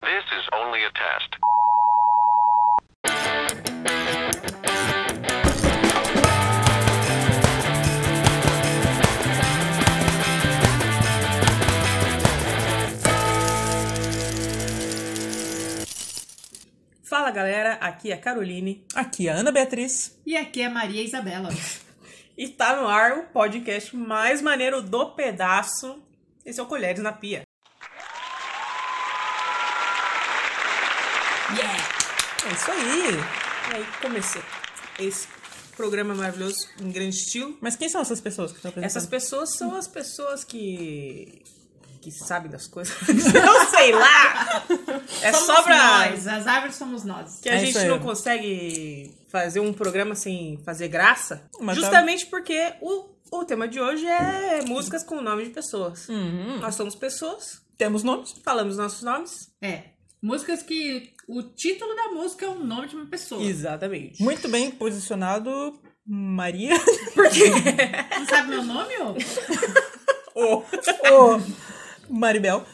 This is only a test. Fala galera, aqui é a Caroline Aqui a Ana Beatriz. E aqui é Maria Isabela. e tá no ar o podcast mais maneiro do pedaço. Esse é o Colheres na Pia. É isso aí. E aí comecei esse programa maravilhoso em grande estilo. Mas quem são essas pessoas que estão apresentando? Essas pessoas são as pessoas que que sabem das coisas. Eu sei lá. É somos só pra nós, as árvores somos nós. que a É gente não consegue fazer um programa sem fazer graça, Mas tá- justamente porque o, o tema de hoje é músicas com nome de pessoas. Uhum. Nós somos pessoas, Temos nomes? falamos nossos nomes. É. Músicas que o título da música é o nome de uma pessoa. Exatamente. Muito bem posicionado, Maria. Por quê? Não sabe meu nome, ô? Oh. Ô, Maribel.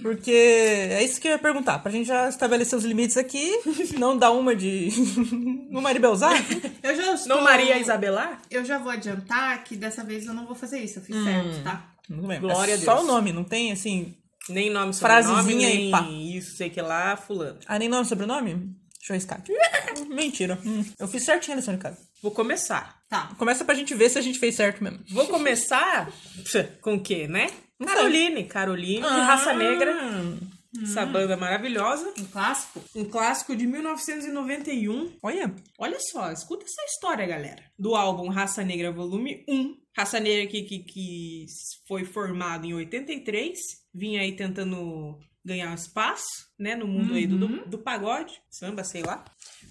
Porque é isso que eu ia perguntar. Pra gente já estabelecer os limites aqui. Não dar uma de. no Maribelzar? Eu já estou... Não Maria Isabelar? Eu já vou adiantar que dessa vez eu não vou fazer isso. Eu fiz certo, tá? Muito bem. Glória é a Só Deus. o nome, não tem assim. Nem nome, Frasezinha sobrenome, e nem pá. isso, sei que lá, fulano. Ah, nem nome e sobrenome? Deixa eu arriscar. Mentira. Hum, Eu fiz certinho nesse mercado. Vou começar. Tá. Começa pra gente ver se a gente fez certo mesmo. Vou começar com o quê, né? Não. Caroline. Caroline, de Raça Negra. Hum, Essa banda maravilhosa. Um clássico? Um clássico de 1991. Olha. Olha só, escuta essa história, galera. Do álbum Raça Negra Volume 1. Raça Negra que, que, que foi formado em 83. Vinha aí tentando ganhar um espaço, né? No mundo aí do, do, do pagode, samba, sei lá.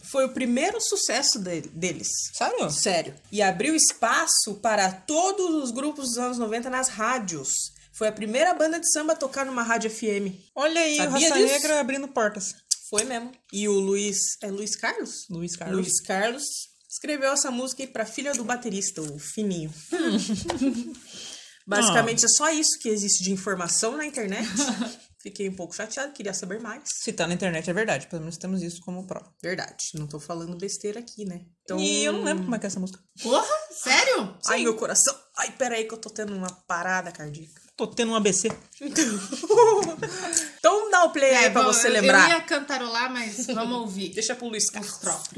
Foi o primeiro sucesso de- deles. Sério? Sério. E abriu espaço para todos os grupos dos anos 90 nas rádios. Foi a primeira banda de samba a tocar numa rádio FM. Olha aí, o Sabia Raça disso? Negra abrindo portas. Foi mesmo. E o Luiz. É Luiz Carlos? Luiz Carlos. Luiz Carlos escreveu essa música aí pra filha do baterista, o Fininho. Basicamente é só isso que existe de informação na internet. Fiquei um pouco chateado, queria saber mais. Se tá na internet é verdade, pelo menos temos isso como prova. Verdade, não tô falando besteira aqui, né? Então... E eu não lembro como é que é essa música. Porra? Sério? Ai, meu coração. Ai, peraí que eu tô tendo uma parada cardíaca. Tô tendo um ABC. Então dá o play aí pra bom, você lembrar. Eu ia cantarolar, mas vamos ouvir. Deixa pro Luiz Carlos. Os trocos.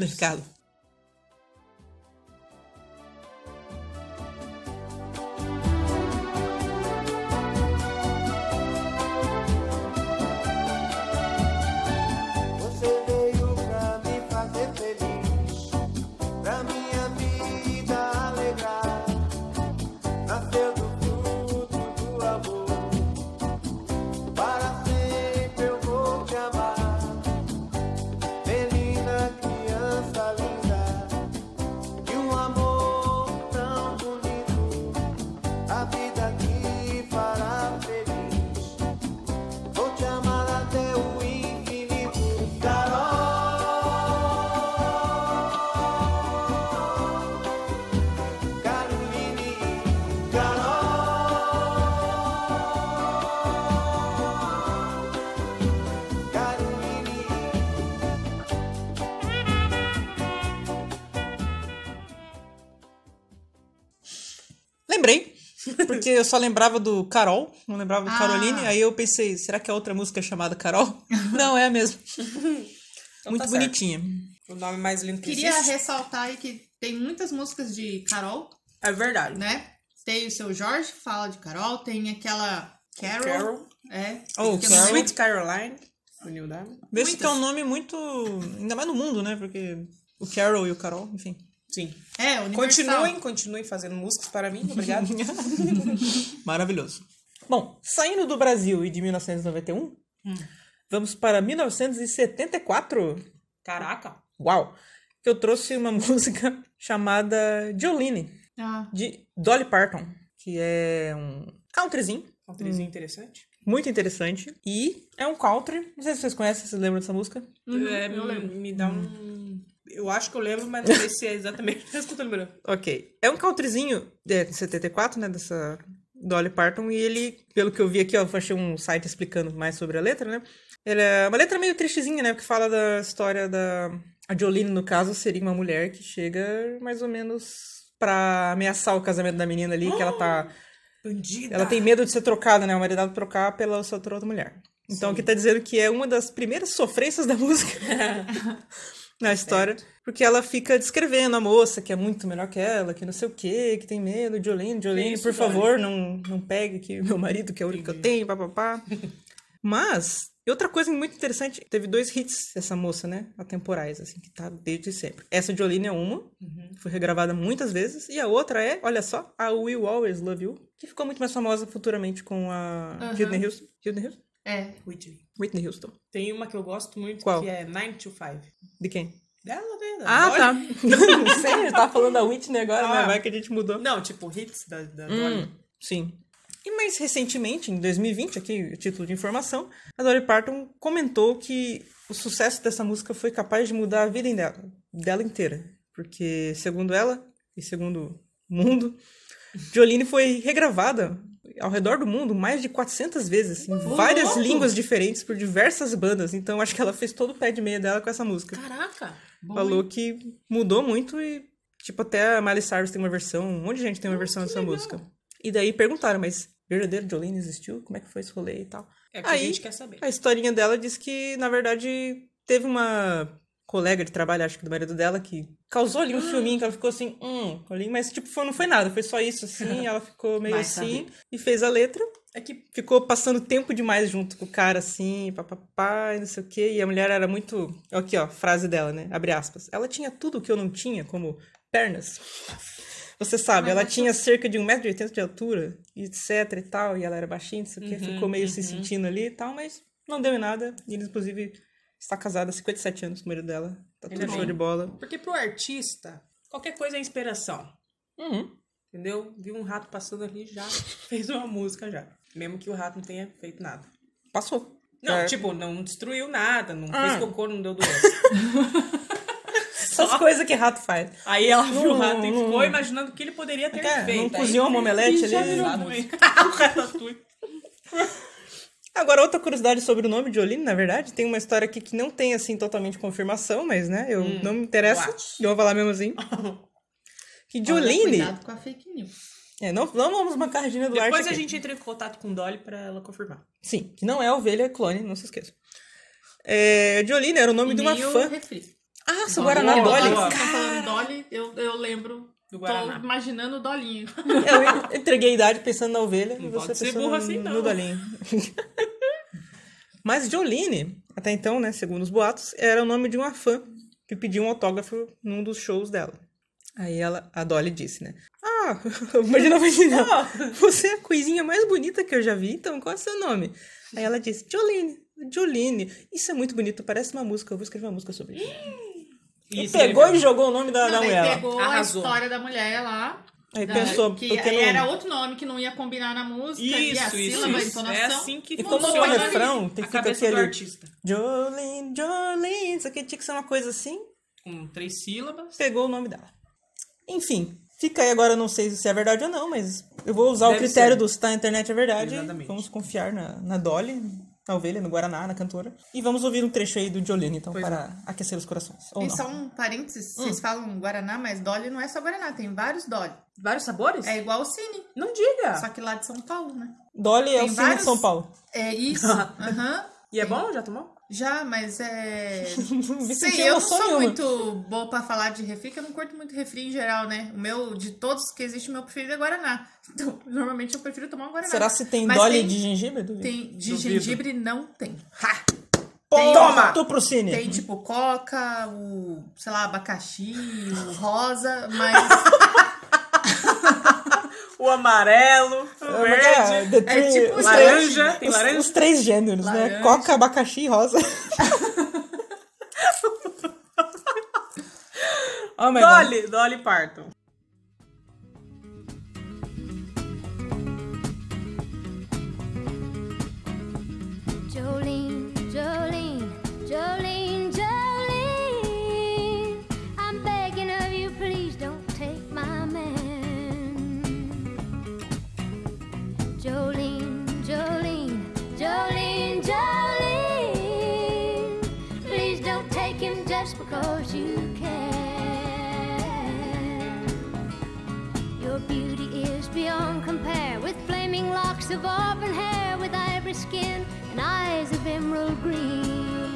Porque eu só lembrava do Carol, não lembrava do Ah. Caroline. Aí eu pensei, será que a outra música é chamada Carol? não, é a mesma. Então Muito tá bonitinha. O nome mais lindo que Queria existe. ressaltar aí que tem muitas músicas de Carol, É verdade. né? Tem o seu Jorge, fala de Carol. Tem aquela Carol. Carol. É. Oh, é Carol. Sweet Caroline. O Neil Diamond. Vê se é um nome muito. Ainda mais no mundo, né? Porque o Carol e o Carol, enfim. Sim. É, universal. Continuem, continuem fazendo músicas para mim. Obrigado. Maravilhoso. Bom, saindo do Brasil e de 1991, vamos para 1974. Caraca. Uau! Que eu trouxe uma música chamada Jolene, Ah, de Dolly Parton, que é um countryzinho, Um trezinho interessante. muito interessante. E é um country. Não sei se vocês conhecem, vocês lembram dessa música? É, eu me, lembro. me dá um. Eu acho que eu lembro, mas não sei se é exatamente isso que eu tô lembrando. Ok. É um countryzinho de 74, né? Dessa Dolly Parton, e ele, pelo que eu vi aqui, ó, eu achei um site explicando mais sobre a letra, né? Ele é uma letra meio tristezinha, né? Porque fala da história da. A Jolene, no caso, seria uma mulher que chega mais ou menos pra ameaçar o casamento da menina ali, que ela tá. Bandida. Ela tem medo de ser trocada, né? O marido trocar pela sua outra mulher. Então, aqui tá dizendo que é uma das primeiras sofrências da música na história. Porque ela fica descrevendo a moça, que é muito melhor que ela, que não sei o quê, que tem medo, Jolene, Jolene, isso, por favor, não, não pegue que meu marido, que é o único que eu tenho, papapá. Mas, e outra coisa muito interessante, teve dois hits essa moça, né? Atemporais, assim, que tá desde sempre. Essa Jolene é uma, que foi regravada muitas vezes, e a outra é, olha só, a Will Always Love You, que ficou muito mais famosa futuramente com a. Whitney Houston. Whitney Houston? É. Whitney. Whitney Houston. Tem uma que eu gosto muito, Qual? que é 9 to 5. De quem? Dela, né? Ah, Dolly. tá. não sei, a gente tava falando da Whitney agora, né? Ah. Vai que a gente mudou. Não, tipo, hits da, da Dolly. Hum, sim. E mais recentemente, em 2020, aqui o título de informação, a Dolly Parton comentou que o sucesso dessa música foi capaz de mudar a vida dela, dela inteira. Porque, segundo ela, e segundo o mundo, Jolene foi regravada ao redor do mundo mais de 400 vezes, em várias louco! línguas diferentes, por diversas bandas. Então, acho que ela fez todo o pé de meia dela com essa música. Caraca! Bom, Falou que mudou muito e, tipo, até a Miley Cyrus tem uma versão, um monte de gente tem uma versão dessa música. E daí perguntaram, mas verdadeiro Jolene existiu? Como é que foi esse rolê e tal? É que Aí- a gente quer saber. A historinha dela diz que, na verdade, teve uma colega de trabalho, acho que do marido dela, que causou ali um filminho que ela ficou assim, hum, ali, mas tipo, foi, não foi nada, foi só isso assim, ela ficou meio Vai assim saber. e fez a letra. É que Ficou passando tempo demais junto com o cara, assim, papapá, e não sei o quê. E a mulher era muito. Aqui, ó, frase dela, né? Abre aspas. Ela tinha tudo que eu não tinha, como pernas. Você sabe, ela tinha cerca de 1,80m de altura, etc e tal, e ela era baixinha, não sei o quê. Ficou meio se sentindo ali e tal, mas não deu em nada. E ele, inclusive, está casada há 57 anos com o marido dela. Tá tudo Ainda show de bola. Porque pro artista, qualquer coisa é inspiração. Uhum. Entendeu? Viu um rato passando ali já fez uma música já. Mesmo que o rato não tenha feito nada. Passou. Não, É. tipo, não destruiu nada, não Ah. fez cocô, não deu doença. Essas coisas que rato faz. Aí ela viu o rato e ficou imaginando o que ele poderia ter É, feito. não cozinhou uma omelete e já ali. virou. O ratatouille. Agora, outra curiosidade sobre o nome de Jolene, na verdade, tem uma história aqui que não tem, assim, totalmente confirmação, mas, né, eu não me interessa, eu vou falar mesmo assim. Que olha, Jolene... Cuidado com a fake news. É, não, não vamos bancar a Regina Duarte Depois a aqui. gente entra em contato com Dolly pra ela confirmar. Sim, que não é ovelha, é clone, não se esqueça. É, Jolene era o nome E de uma fã. refri. Ah, seu Guaraná Dolly. Dolly. Falando Dolly, eu, eu lembro. Do Tô Guaraná. imaginando o Dolinho. Eu entreguei a idade pensando na ovelha e Não você pode ser pensando burro no, assim, não. no Dolinho. Mas Jolene, até então, né, segundo os boatos, era o nome de uma fã que pediu um autógrafo num dos shows dela. Aí ela, a Dolly disse, né? Ah, imagina não. Você é a coisinha mais bonita que eu já vi, então qual é o seu nome? Aí ela disse, Jolene, Jolene. Isso é muito bonito, parece uma música, eu vou escrever uma música sobre isso. E Isso, pegou ele- e jogou o nome da, da Não, daí mulher. lá. pegou Arrasou. a história da mulher lá. Aí da- pensou, que porque não... era outro nome que não ia combinar na música. e a Isso, isso, sílaba, a isso. entonação. É assim que E como funciona o refrão, tem a que ficar do aquele- artista. Jolene, Jolene, isso aqui tinha que ser uma coisa assim. Com três sílabas. Pegou o nome dela. Enfim, fica aí agora, não sei se é verdade ou não, mas eu vou usar o Deve critério ser. do se tá na internet é verdade. Exatamente. Vamos confiar na, na Dolly, na ovelha, no Guaraná, na cantora. E vamos ouvir um trecho aí do Jolene, então, Pois para aquecer os corações. Ou E não. só um parênteses, Hum. vocês falam Guaraná, mas Dolly não é só Guaraná, tem vários Dolly. Vários sabores? É igual o Cine, Não diga. só que lá de São Paulo, né? Dolly é Tem o cine vários- de São Paulo. É isso, aham. E é bom? Já tomou? Já, mas é. Senti eu não sou nenhuma. muito boa pra falar de refri, que eu não curto muito refri em geral, né? O meu, de todos que existe, o meu preferido é Guaraná. Então, normalmente eu prefiro tomar um Guaraná. Será se tem Mas Dolly tem- de gengibre? Duvido. Tem de Duvido. gengibre, não tem. Ha! Pô, Toma! Tu pro cine. Tem tipo coca, o, sei lá, abacaxi, o rosa, mas O amarelo, o É, mas é, verde. the three- tipo os laranja, três- tem os- laranja? Os três gêneros, né? Laranja. Coca, abacaxi e rosa. oh my God. Dolly, Dolly Parton. Locks of auburn hair, with ivory skin and eyes of emerald green.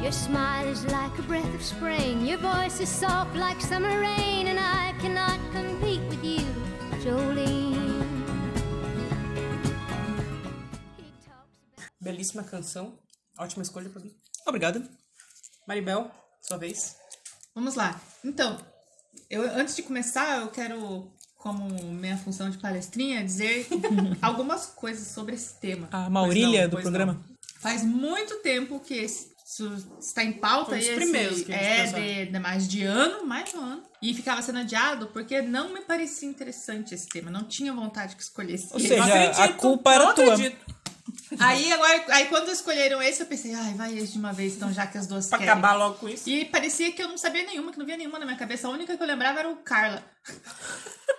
Your smile is like a breath of spring, your voice is soft like summer rain, and I cannot compete with you, Jolene. Belíssima canção. Ótima escolha pra mim. Obrigado. Maribel, sua vez. Vamos lá. Então, eu, antes de começar, eu quero, como minha função de palestrinha, dizer algumas coisas sobre esse tema. A Maurília não, do programa. Faz muito tempo que esse- isso está em pauta Foi esse- primeiros que gente é de, de mais de ano, mais de um ano. E ficava sendo adiado porque não me parecia interessante esse tema. Não tinha vontade de escolher esse Ou tema. seja, Não acredito, a culpa era não tua. acredito. Aí agora, aí quando escolheram esse, eu pensei, ai, vai esse de uma vez, então já que as duas Pra querem. acabar logo com isso. E parecia que eu não sabia nenhuma, que não via nenhuma na minha cabeça. A única que eu lembrava era o Carla.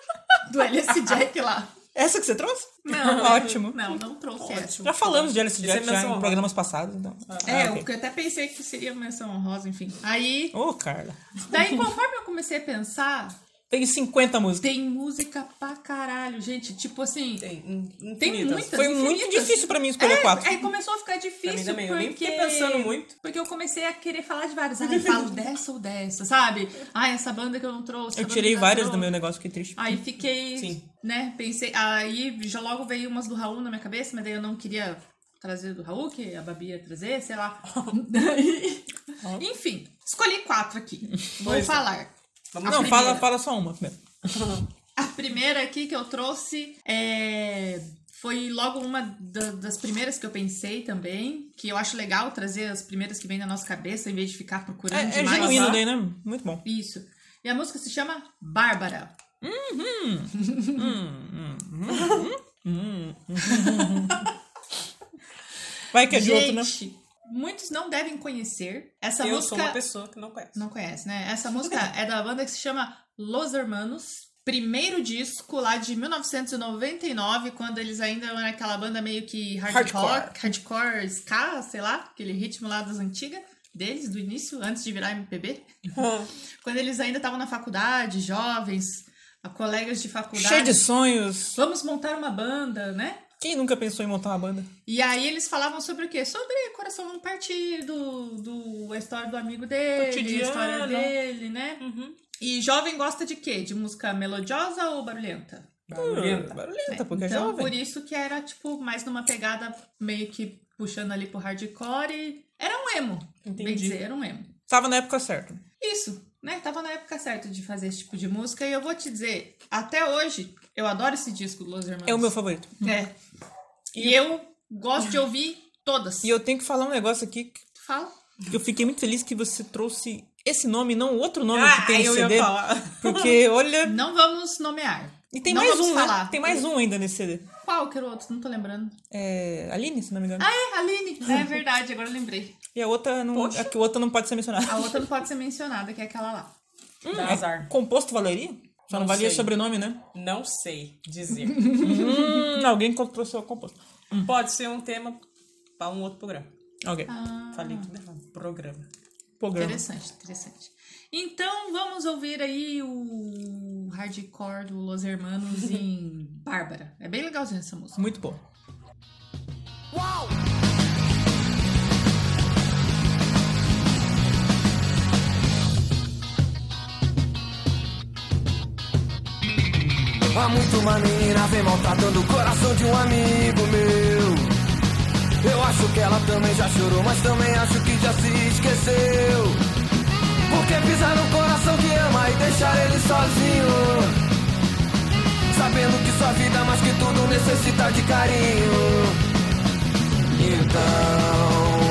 Do LS Jack lá. Essa que você trouxe? Não, Ótimo. Não, não trouxe essa. Já falamos de Alice Esse Jack é já em programas passados, então. É, Ah, ok. o que eu até pensei que seria menção honrosa, enfim. Aí, Ô, Carla. daí conforme eu comecei a pensar, Tem 50 músicas. tem música pra caralho, gente. Tipo assim, Tem, tem muitas. Foi muito infinitas. difícil pra mim escolher É, quatro. Aí começou a ficar Pra mim difícil também, eu porque... nem fiquei pensando muito. Porque eu comecei a querer falar de várias. Ai, falo dessa ou dessa, sabe? Ai, essa banda que eu não trouxe. Eu tirei eu várias trouxe. do meu negócio, fiquei triste. Aí fiquei, Sim. né, pensei, aí já logo veio umas do Raul na minha cabeça, mas daí eu não queria trazer do Raul, que a Babi ia trazer, sei lá. Enfim, escolhi quatro aqui. Vou Pois é. Vamos Não, primeira. fala, fala só uma primeiro. A primeira aqui que eu trouxe é... foi logo uma da- das primeiras que eu pensei também, que eu acho legal trazer as primeiras que vêm na nossa cabeça, em vez de ficar procurando É, é demais. genuíno daí, né? Muito bom. Isso. E a música se chama Bárbara. Vai que é de outro, né? Muitos não devem conhecer. Essa eu música. sou uma pessoa que não conhece. Não conhece, né? Essa música é da banda que se chama Los Hermanos. Primeiro disco lá de 1999, quando eles ainda eram aquela banda meio que hardcore, Hardcore. hardcore ska, sei lá, aquele ritmo lá das antigas deles, do início, antes de virar MPB. quando eles ainda estavam na faculdade, jovens, colegas de faculdade. Cheio de sonhos. Vamos montar uma banda, né? Quem nunca pensou em montar uma banda? E aí eles falavam sobre o quê? Sobre coração partido, do, a história do amigo dele, Cotidiano. a história dele, né? Uhum. E jovem gosta de quê? De música melodiosa ou barulhenta? Barulhenta. Barulhenta, porque é então, jovem. por isso que era, tipo, mais numa pegada meio que puxando ali pro hardcore. E... Era um emo, bem Entendi. dizer, era um emo. Tava na época certa. Isso, né? Tava na época certa de fazer esse tipo de música. E eu vou te dizer, até hoje, eu adoro esse disco do Los Hermanos. É o meu favorito. É. E eu gosto de ouvir todas. E eu tenho que falar um negócio aqui que Fala. eu fiquei muito feliz que você trouxe esse nome, não o outro nome Ah, que tem no CD. falar. Porque, olha. Não vamos nomear. E tem Não mais um, falar. né? Tem mais um ainda nesse CD. Qual que era o outro? Não tô lembrando. É. Aline, se não me engano. Ah, é, Aline. É verdade, agora eu lembrei. E a outra não. Poxa. A que outra não pode ser mencionada. A outra não pode ser mencionada, que é aquela lá. Dá azar. Composto valeria? Só não, Não valia sei. sobrenome, né? Não sei dizer. hum, alguém encontrou seu composto. Pode ser um tema para um outro programa. Ok. Ah, Falei tudo errado. Programa. Programa. interessante, interessante. Então, vamos ouvir aí o hardcore do Los Hermanos em Bárbara. É bem legalzinha essa música. Muito bom. Há muito uma menina vem maltratando o coração de um amigo meu. Eu acho que ela também já chorou, mas também acho que já se esqueceu. Porque pisar no coração que ama e deixar ele sozinho. Sabendo que sua vida, mais que tudo, necessita de carinho. Então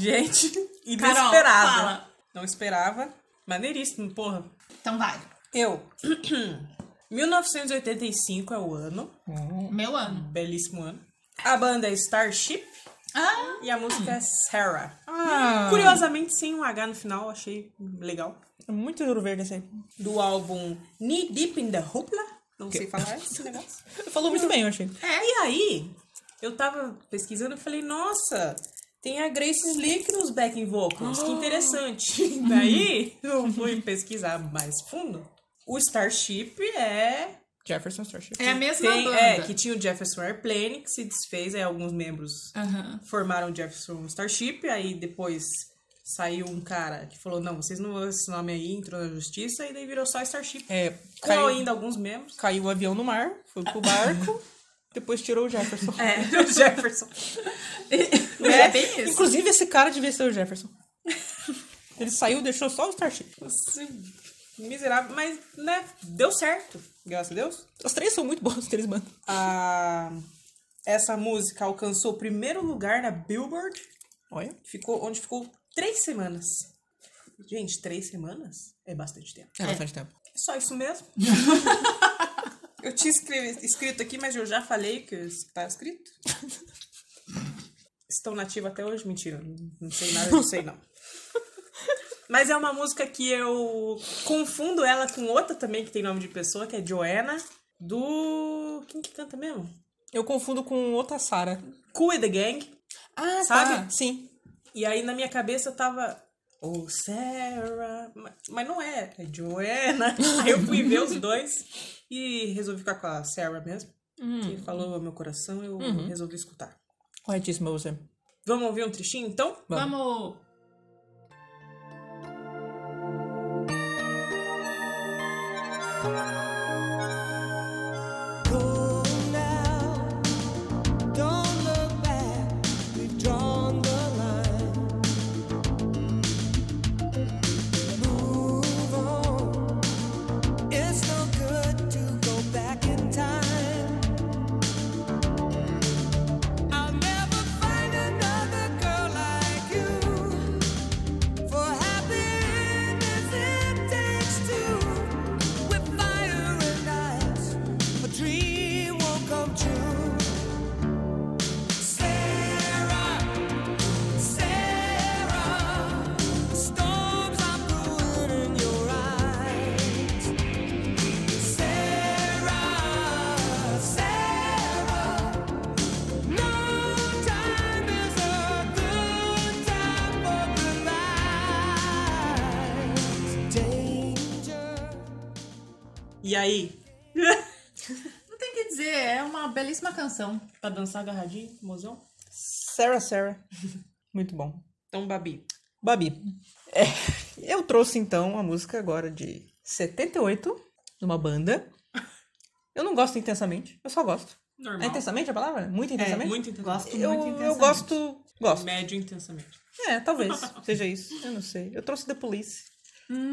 Gente, Carol, inesperada. fala. Não esperava, Maneiríssimo, porra. Então vai. Eu. 1985 é o ano. Meu ano. Belíssimo ano. A banda é Starship Ah, e a música é Sarah. Ah, Curiosamente, sem um H no final, achei legal. é muito ouro verde esse aí. Do álbum Knee Deep in the Hoopla. Não sei falar esse negócio. Falou muito bem, eu achei. E aí, eu tava pesquisando e falei, nossa, tem a Grace Slick nos backing vocals, que interessante. Daí, eu fui pesquisar mais fundo. O Starship é... Jefferson Starship. é a mesma tem- banda. é, que tinha o Jefferson Airplane, que se desfez, aí alguns membros Aham. formaram o Jefferson Starship, aí depois saiu um cara que falou, não, vocês não vão esse nome aí, entrou na justiça, e daí virou só Starship. É, Com caiu, ainda alguns membros. caiu o avião no mar, foi pro barco, depois tirou o Jefferson. É, o Jefferson. É, bem isso. Inclusive, esse cara devia ser o Jefferson. Ele saiu, deixou só o Starship. Miserável, mas, né, deu certo, graças a Deus. As três são muito boas que eles mandam. A... Essa música alcançou o primeiro lugar na Billboard, Olha. ficou, onde ficou três semanas. Gente, três semanas é bastante tempo. É bastante tempo. É só isso mesmo. eu tinha escrito aqui, mas eu já falei que está escrito. Estão nativa até hoje? Mentira, não- não sei nada disso aí, não. Mas é uma música que eu confundo ela com outra também que tem nome de pessoa, que é Joanna, do. Quem que canta mesmo? Eu confundo com outra Sarah. Cool the Gang. Ah, Sabe? tá. Sim. E aí na minha cabeça tava. Oh, Sarah. Ma- Mas não é, é Joanna. Aí eu fui ver os dois e resolvi ficar com a Sarah mesmo. Que falou ao meu coração, eu resolvi escutar. Corretíssimo, você. Vamos ouvir um trechinho então? Vamos. Go E aí? Não tem o que dizer, é uma belíssima canção. Pra dançar agarradinho, mozão? Sarah Sarah. Muito bom. Então, Babi. Babi. É, eu trouxe então a música agora de 78, de uma banda. Eu não gosto intensamente, eu só gosto. Normal. É intensamente a palavra? Muito É, intensamente? muito intensamente. Gosto eu, muito eu intensamente. gosto. Gosto. Médio intensamente. É, talvez seja isso. Eu não sei. Eu trouxe The Police.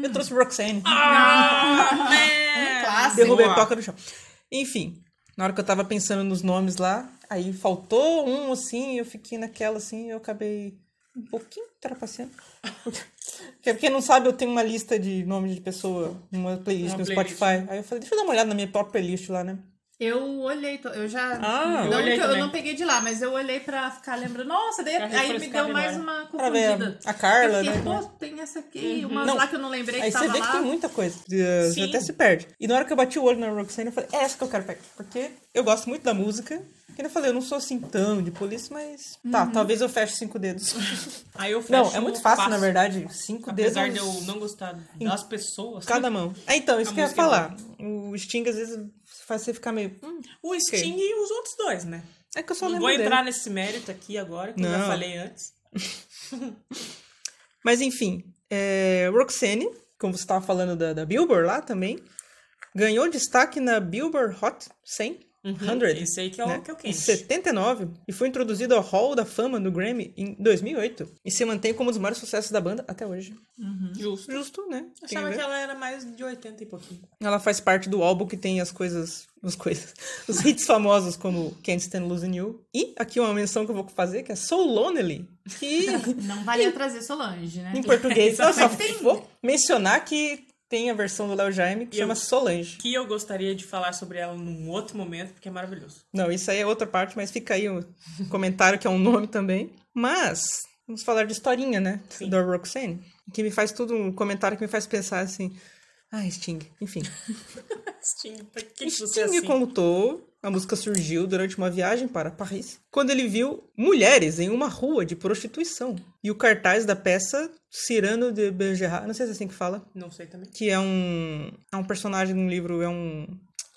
Eu trouxe Roxanne. É, clássico. Derrubei a toca no chão. Enfim, na hora que eu tava pensando nos nomes lá, aí faltou um assim, eu fiquei naquela assim, eu acabei um pouquinho trapaceando. Porque quem não sabe, eu tenho uma lista de nomes de pessoa, uma playlist Uma no playlist. Spotify. Aí eu falei, deixa eu dar uma olhada na minha própria playlist lá, né? Eu olhei, eu já. Ah, não, eu olhei que eu também. não peguei de lá, mas eu olhei pra ficar lembrando. Nossa, daí, aí me deu mais uma Pra ver confundida. a, a Carla, eu fiquei, né? pô, tem essa aqui, umas Não. lá que eu não lembrei Aí que você tava vê que lá. tem muita coisa. Você até se perde. E na hora que eu bati o olho na Roxanne, eu falei, é essa que eu quero pegar. Porque eu gosto muito da música. Que eu falei, eu não sou assim tão de polícia, mas. Tá, Uhum. talvez eu feche cinco dedos. Aí eu fecho Não, é muito fácil, na verdade. Cinco Apesar dedos. de eu não gostar das pessoas. Cada mão. É, então, isso que eu ia é falar. O Sting, às vezes, faz você ficar meio. hum, O Sting e os outros dois, né? é que eu só Não lembro vou dele. entrar nesse mérito aqui agora, que eu já Não. falei antes. Mas enfim, é, Roxanne, como você estava falando da, da Billboard lá também, ganhou destaque na Billboard Hot 100. 100, Esse aí que é o né? que eu Em quente. 79 e foi introduzido ao Hall da Fama do Grammy em 2008 e se mantém como um dos maiores sucessos da banda até hoje. Justo. Justo, né? Eu achava que ela era mais de 80 e pouquinho. Ela faz parte do álbum que tem as coisas Os coisas. Os hits famosos como Can't Stand Losing You. E aqui uma menção que eu vou fazer, que é So Lonely. Que Não valia trazer Solange, né? em português. Não, só Tem- vou mencionar que tem a versão do Léo Jaime que E eu- chama Solange. Que eu gostaria de falar sobre ela num outro momento, porque é maravilhoso. Não, isso aí é outra parte, mas fica aí o comentário que é um nome também. Mas, vamos falar de historinha, né? Da Roxane. Que me faz tudo, um comentário que me faz pensar assim. Ah, Sting. Enfim. Sting, por que, você é Sting assim? contou, a música surgiu durante uma viagem para Paris, quando ele viu mulheres em uma rua de prostituição. E o cartaz da peça Cyrano de Bergerac, não sei se é assim que fala, Não sei também. que é um, é um personagem de um livro, é um...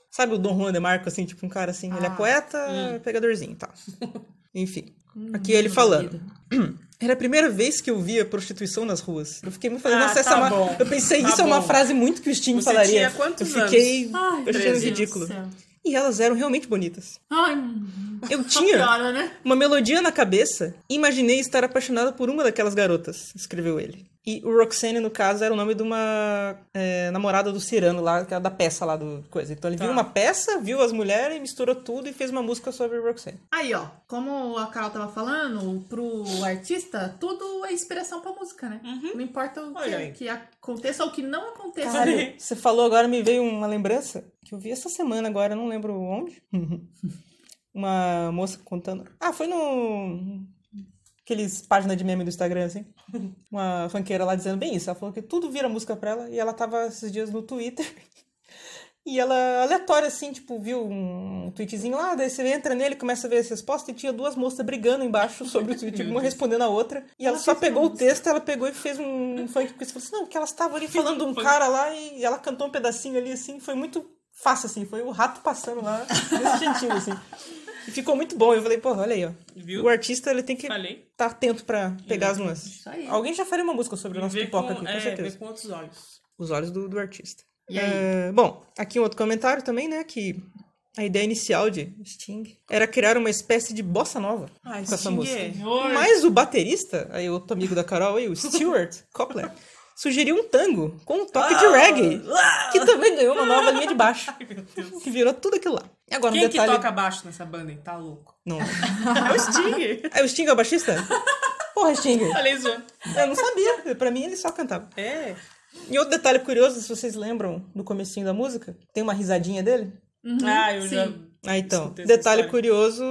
Sabe o Dom Juan de Marco, assim, tipo um cara assim, ele é Ah, poeta, pegadorzinho e tal. Enfim, aqui ele falando. Era a primeira vez que eu via prostituição nas ruas. Eu fiquei muito falando, Ah, nossa, essa tá é uma... bom. Eu pensei, Tá isso é uma bom. frase muito que o Sting Você falaria. tinha quantos eu fiquei? Ai, eu achei ridículo. E elas eram realmente bonitas. Ai, Eu tinha piora, né? uma melodia na cabeça e imaginei estar apaixonado por uma daquelas garotas, escreveu ele. E o Roxane, no caso, era o nome de uma é, namorada do Cirano lá, que era da peça lá do coisa. Então ele Tá. viu uma peça, viu as mulheres, misturou tudo e fez uma música sobre o Roxane. Aí, ó, como a Carol tava falando, pro artista, tudo é inspiração pra música, né? Não importa o que, que aconteça ou o que não aconteça. Cara, você falou agora, me veio uma lembrança que eu vi essa semana agora, não lembro onde. uma moça contando. Ah, foi no. Aqueles páginas de meme do Instagram, assim. Uma funkeira lá dizendo bem isso. Ela falou que tudo vira música pra ela. E ela tava esses dias no Twitter. E ela, aleatória, assim, tipo, viu um tweetzinho lá, daí você entra nele, começa a ver as respostas, e tinha duas moças brigando embaixo sobre o tweet, uma respondendo a outra. E ela só pegou o texto, ela pegou e fez um funk com isso. Falou assim, não, que elas estavam ali falando de um cara lá, e ela cantou um pedacinho ali, assim, foi muito fácil, assim, foi o rato passando lá, desse jeitinho, assim. E ficou muito bom. Eu falei, porra, olha aí, ó. Viu? O artista, ele tem que estar atento pra pegar as nuances. Isso aí. Alguém já faria uma música sobre o nosso pipoca com, aqui, com é, certeza ver com outros olhos. os olhos do, do artista. E aí? É, bom, aqui um outro comentário também, né? Que a ideia inicial de Sting era criar uma espécie de bossa nova Ah, com essa Sting música. é- Mas o baterista, aí outro amigo da Carol, aí, o Stuart Copeland, sugeriu um tango com um toque de reggae, que também ganhou uma nova linha de baixo, Ai, meu Deus. que virou tudo aquilo lá. E agora Quem um detalhe... que toca baixo nessa banda, hein? Tá louco. Não. É o Sting. É o Sting é o baixista? Porra, Sting. Falei zoando. Eu não sabia. Pra mim ele só cantava. É. E outro detalhe curioso, se vocês lembram do comecinho da música, tem uma risadinha dele. ah, eu sim. já... Ah, então, detalhe curioso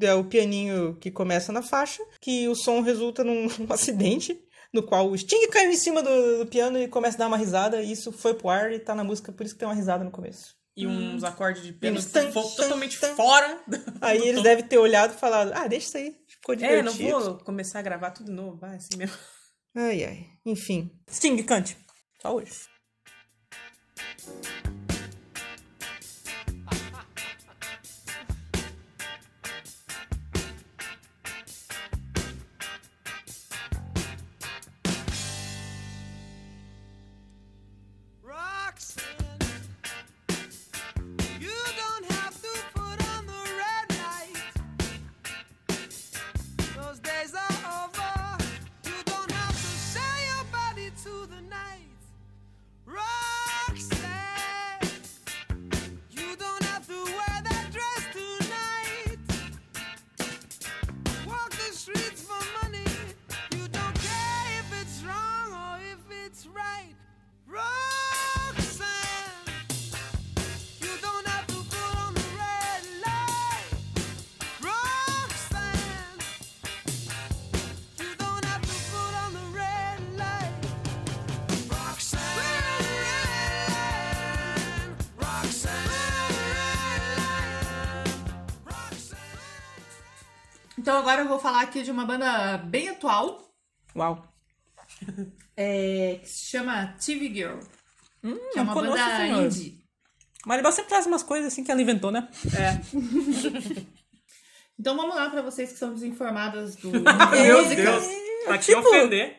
é o pianinho que começa na faixa, que o som resulta num acidente, no qual o Sting caiu em cima do, do piano e começa a dar uma risada, e isso foi pro ar e tá na música, por isso que tem uma risada no começo. E uns acordes de piano tan, tan, totalmente tan. fora. do- Aí do eles tom. devem ter olhado e falado, ah, deixa isso aí, ficou É, não divertido. vou começar a gravar tudo novo, vai assim mesmo. Ai, ai, enfim. Sting, cante. Só hoje. Então agora eu vou falar aqui de uma banda bem atual, Uau. é, que se chama TV Girl. que é uma conosco, banda senhor. indie. Maribel sempre traz umas coisas assim que ela inventou, né? É. Então vamos lá pra vocês que são desinformadas do Meu música. Deus. Pra te Tipo- ofender.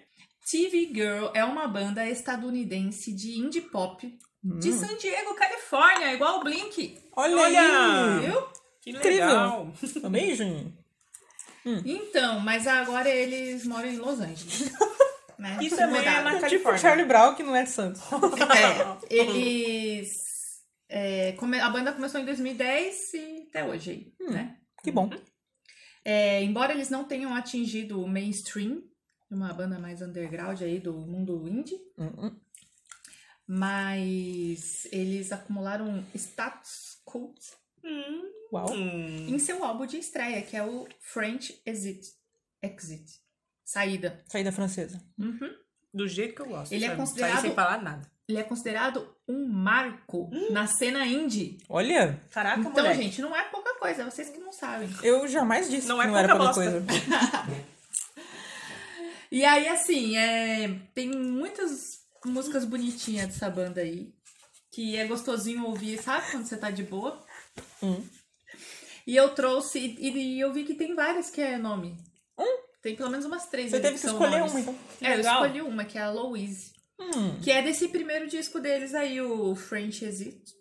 TV Girl é uma banda estadunidense de indie pop de San Diego, Califórnia, igual o Blink. Olha, Olha! aí. Viu? Que Incrível. legal. Juninho? Então, mas agora eles moram em Los Angeles. né? E Se também é mudaram. na Tipo Califórnia. Charlie Brown, que não é de Santos. É, eles é, come- a banda começou em 2010 e até hoje aí, Hum. né? Que bom. É, embora eles não tenham atingido o mainstream, uma banda mais underground aí do mundo indie, Hum, hum. mas eles acumularam status cult Uau. Hum. em seu álbum de estreia, que é o French Exit. Exit. Saída. Saída francesa. Uhum. Do jeito que eu gosto. Ele é sabe? considerado- Sair sem falar nada. Ele é considerado um marco na cena indie. Olha, Caraca, Então, moleque. gente, não é pouca coisa, vocês que não sabem. eu jamais disse Não que é não era pouca pouca bosta. coisa. E aí, assim, é, tem muitas músicas bonitinhas dessa banda aí. Que é gostosinho ouvir, sabe? Quando você tá de boa. Hum. E eu trouxe, e, e eu vi que tem várias que é nome. Tem pelo menos umas três. Você teve que são escolher nomes. uma, então. É, eu Legal. escolhi uma, que é a Louise. Hum. Que é desse primeiro disco deles aí, o French Exit.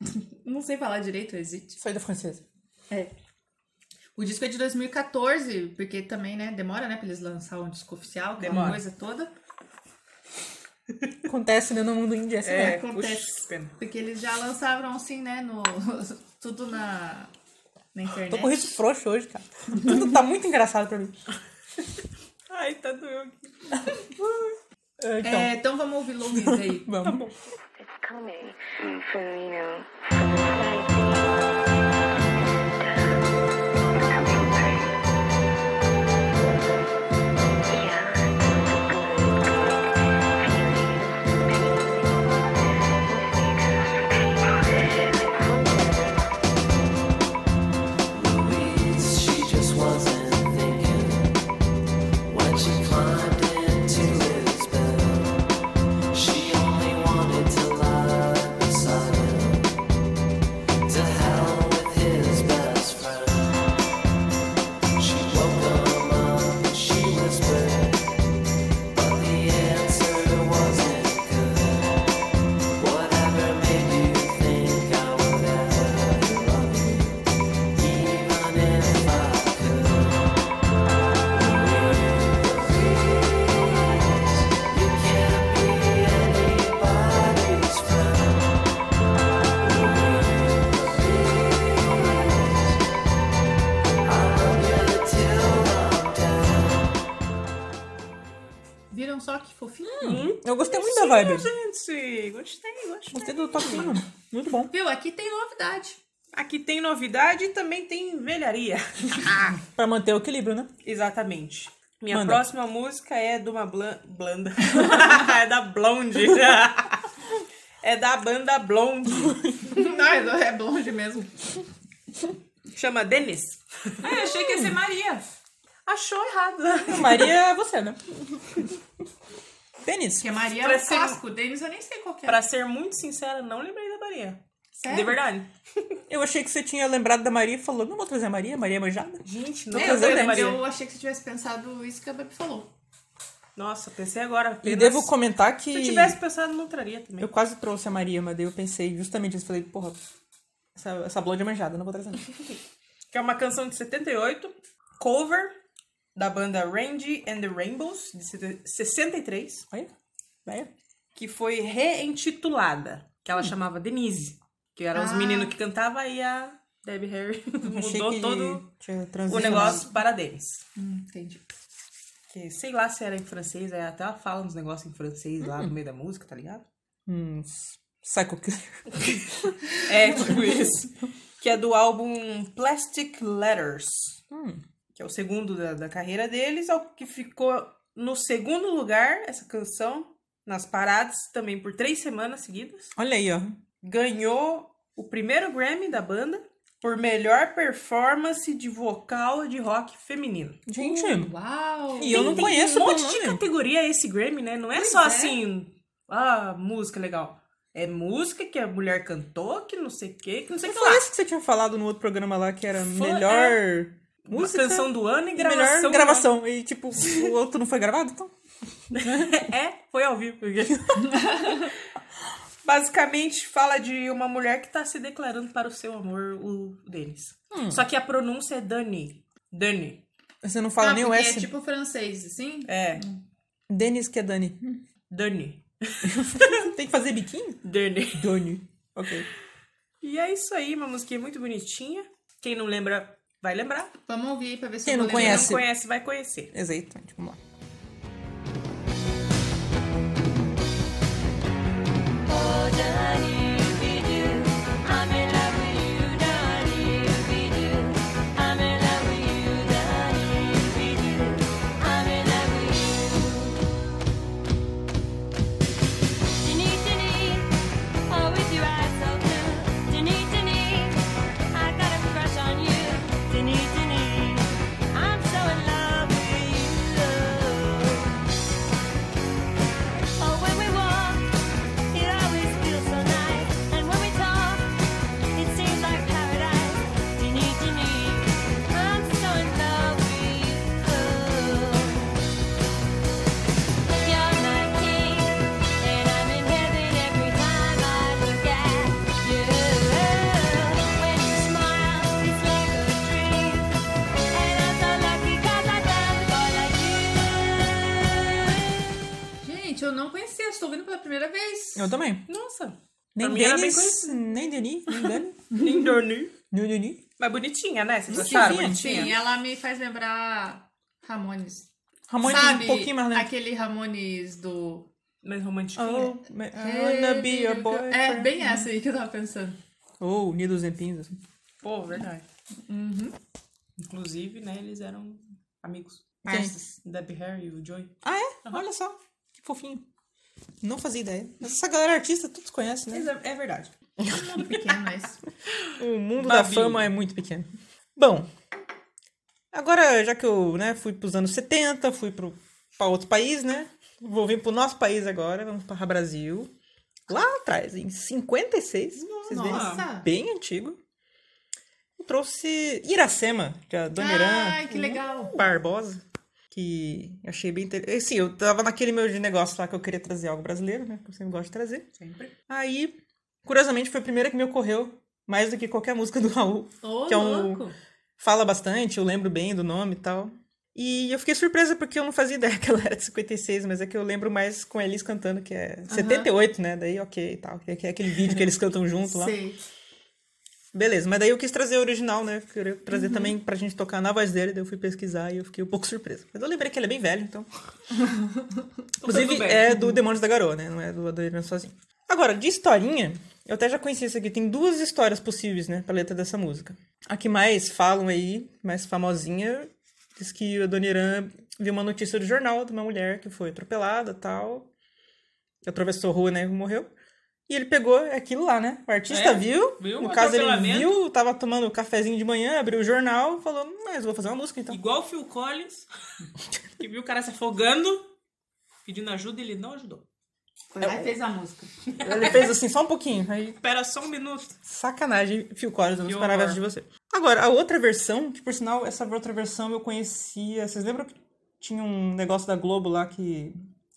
Não sei falar direito, Exit. Saída francesa. É. O disco é de 2014, porque também, né, demora, né, pra eles lançar um disco oficial, aquela Demora. coisa toda. Acontece né, no mundo é assim, É, né? acontece. puxa, pena. Porque eles já lançaram, assim, né, no... tudo na, na internet. Tô com riso frouxo hoje, cara. Tudo tá muito engraçado pra mim. Ai, tá doendo aqui. É, Então, É, então vamos ouvir Louise aí. vamos. It's coming from, you know, vibe. Gente, gostei, gostei. Gostei do toquinho. Muito bom. Viu? Aqui tem novidade. Aqui tem novidade e também tem velharia. Pra manter o equilíbrio, né? Exatamente. Minha Manda. próxima música é de uma blan- blanda. é da Blonde. é da banda Blonde. Não, é blonde mesmo. Chama Dennis. Ah, eu achei que ia ser Maria. Achou errado. Maria é você, né? Tênis. Que a Maria é Pra um ser- clássico. Denis eu nem sei qual que é. Pra ser muito sincera, não lembrei da Maria. Sério? De verdade. Eu achei que você tinha lembrado da Maria e falou, não vou trazer a Maria, Maria é manjada. Gente, não É, eu, da eu, Maria. eu achei que você tivesse pensado isso que a Babi falou. Nossa, pensei agora. E apenas- devo comentar que Se eu tivesse pensado, não traria também. eu quase trouxe a Maria, mas daí eu pensei justamente isso. Falei, porra, essa, essa blonde é manjada, não vou trazer não. Que é uma canção de 78, cover da banda Randy and the Rainbows, de sete- 63, Olha, que foi reintitulada, que ela chamava Denise, que eram os Ah. meninos que cantavam e a Debbie Harry mudou todo o negócio para Dennis. Hum, entendi. Que sei lá se era em francês, aí até ela fala uns negócios em francês lá no meio da música, tá ligado? Hum, Psycho Killer. É, tipo isso. Que é do álbum Plastic Letters. Hum. Que é o segundo da, da carreira deles. É o que ficou no segundo lugar, essa canção, nas paradas, também por três semanas seguidas. Olha aí, ó. Ganhou o primeiro Grammy da banda por melhor performance de vocal de rock feminino. Gente, Uau! E eu não Tem conheço um monte de nome. categoria esse Grammy, né? Não é Pois só é. assim, ah, música legal. É música que a mulher cantou, que não sei o que, que não sei o que foi lá. esse que você tinha falado no outro programa lá, que era Foi, melhor Uma música canção do ano e gravação. melhor gravação. E tipo, o outro não foi gravado, então? é, foi ao vivo. porque- Basicamente fala de uma mulher que tá se declarando para o seu amor, o Denis. Hum. Só que a pronúncia é Dani. Dani. Você não fala ah, nem o S. é tipo francês, assim? É, Denis que é Dani. Dani. Tem que fazer biquinho? Dani. Dani. Ok. E é isso aí, uma musiquinha muito bonitinha. Quem não lembra, vai lembrar. Vamos ouvir aí pra ver se Quem não lembrar. conhece? Quem não conhece, vai conhecer. Exatamente, vamos lá. Eu também. Nossa. Nem bem Denis, nem Denis, nem Dani. Nem Denis. Mas bonitinha, né? Vocês acharam sim, bonitinha? Sim, ela me faz lembrar Ramones. Ramones Sabe um pouquinho mais lento. aquele Ramones do... Mais romantiquinha. Oh, I wanna be your boyfriend. É, bem essa aí que eu tava pensando. Ou Unidos em Pins, assim. Pô, verdade. Inclusive, né, eles eram amigos. Esses, Debbie Harry e o Joey. Ah, é? Olha só. Que fofinho. Não fazia ideia. Mas essa galera artista todos conhecem, né? É, é verdade. Mundo pequeno, mas... O mundo da Babi. fama é muito pequeno. Bom, agora já que eu né, fui pros anos 70, fui pro, pra outro país, né? Vou vir pro nosso país agora, vamos para Brasil. Lá atrás, em 56, vocês verem, Nossa! bem antigo. Eu trouxe Iracema, de a Dona Irã Ai, que legal. Barbosa, que achei bem interessante. Sim, eu tava naquele meu de negócio lá que eu queria trazer algo brasileiro, né? Que eu sempre gosto de trazer. Sempre. Aí, curiosamente, foi a primeira que me ocorreu, mais do que qualquer música do Raul. Ô, Que é um- louco. Fala bastante, eu lembro bem do nome e tal. E eu fiquei surpresa porque eu não fazia ideia que ela era de 56, mas é que eu lembro mais com a Elis cantando, que é 78, né? Daí ok e tal. Que é aquele vídeo que eles cantam junto lá. Sei. Beleza, mas daí eu quis trazer o original, né? Queria trazer também pra gente tocar na voz dele, daí eu fui pesquisar e eu fiquei um pouco surpresa. Mas eu lembrei que ele é bem velho, então. Inclusive, é do Demônios da Garoa, né? Não é do Adorino sozinho. Agora, de historinha, eu até já conheci isso aqui. Tem duas histórias possíveis, né? Pra letra dessa música. A que mais falam aí, mais famosinha, diz que a Dona Irã viu uma notícia do jornal de uma mulher que foi atropelada tal. Atravessou a rua, né? E morreu. E ele pegou aquilo lá, né? O artista É, viu. viu no o caso, ele viu, tava tomando um cafezinho de manhã, abriu o jornal, falou, mas vou fazer uma música então. Igual o Phil Collins, que viu o cara se afogando, pedindo ajuda e ele não ajudou. Foi lá e fez a música. Ele fez assim, só um pouquinho. Aí, Espera só um minuto. sacanagem, Phil Collins, eu não Que esperava essa de você. Agora, a outra versão, que por sinal, essa outra versão eu conhecia. Vocês lembram que tinha um negócio da Globo lá que.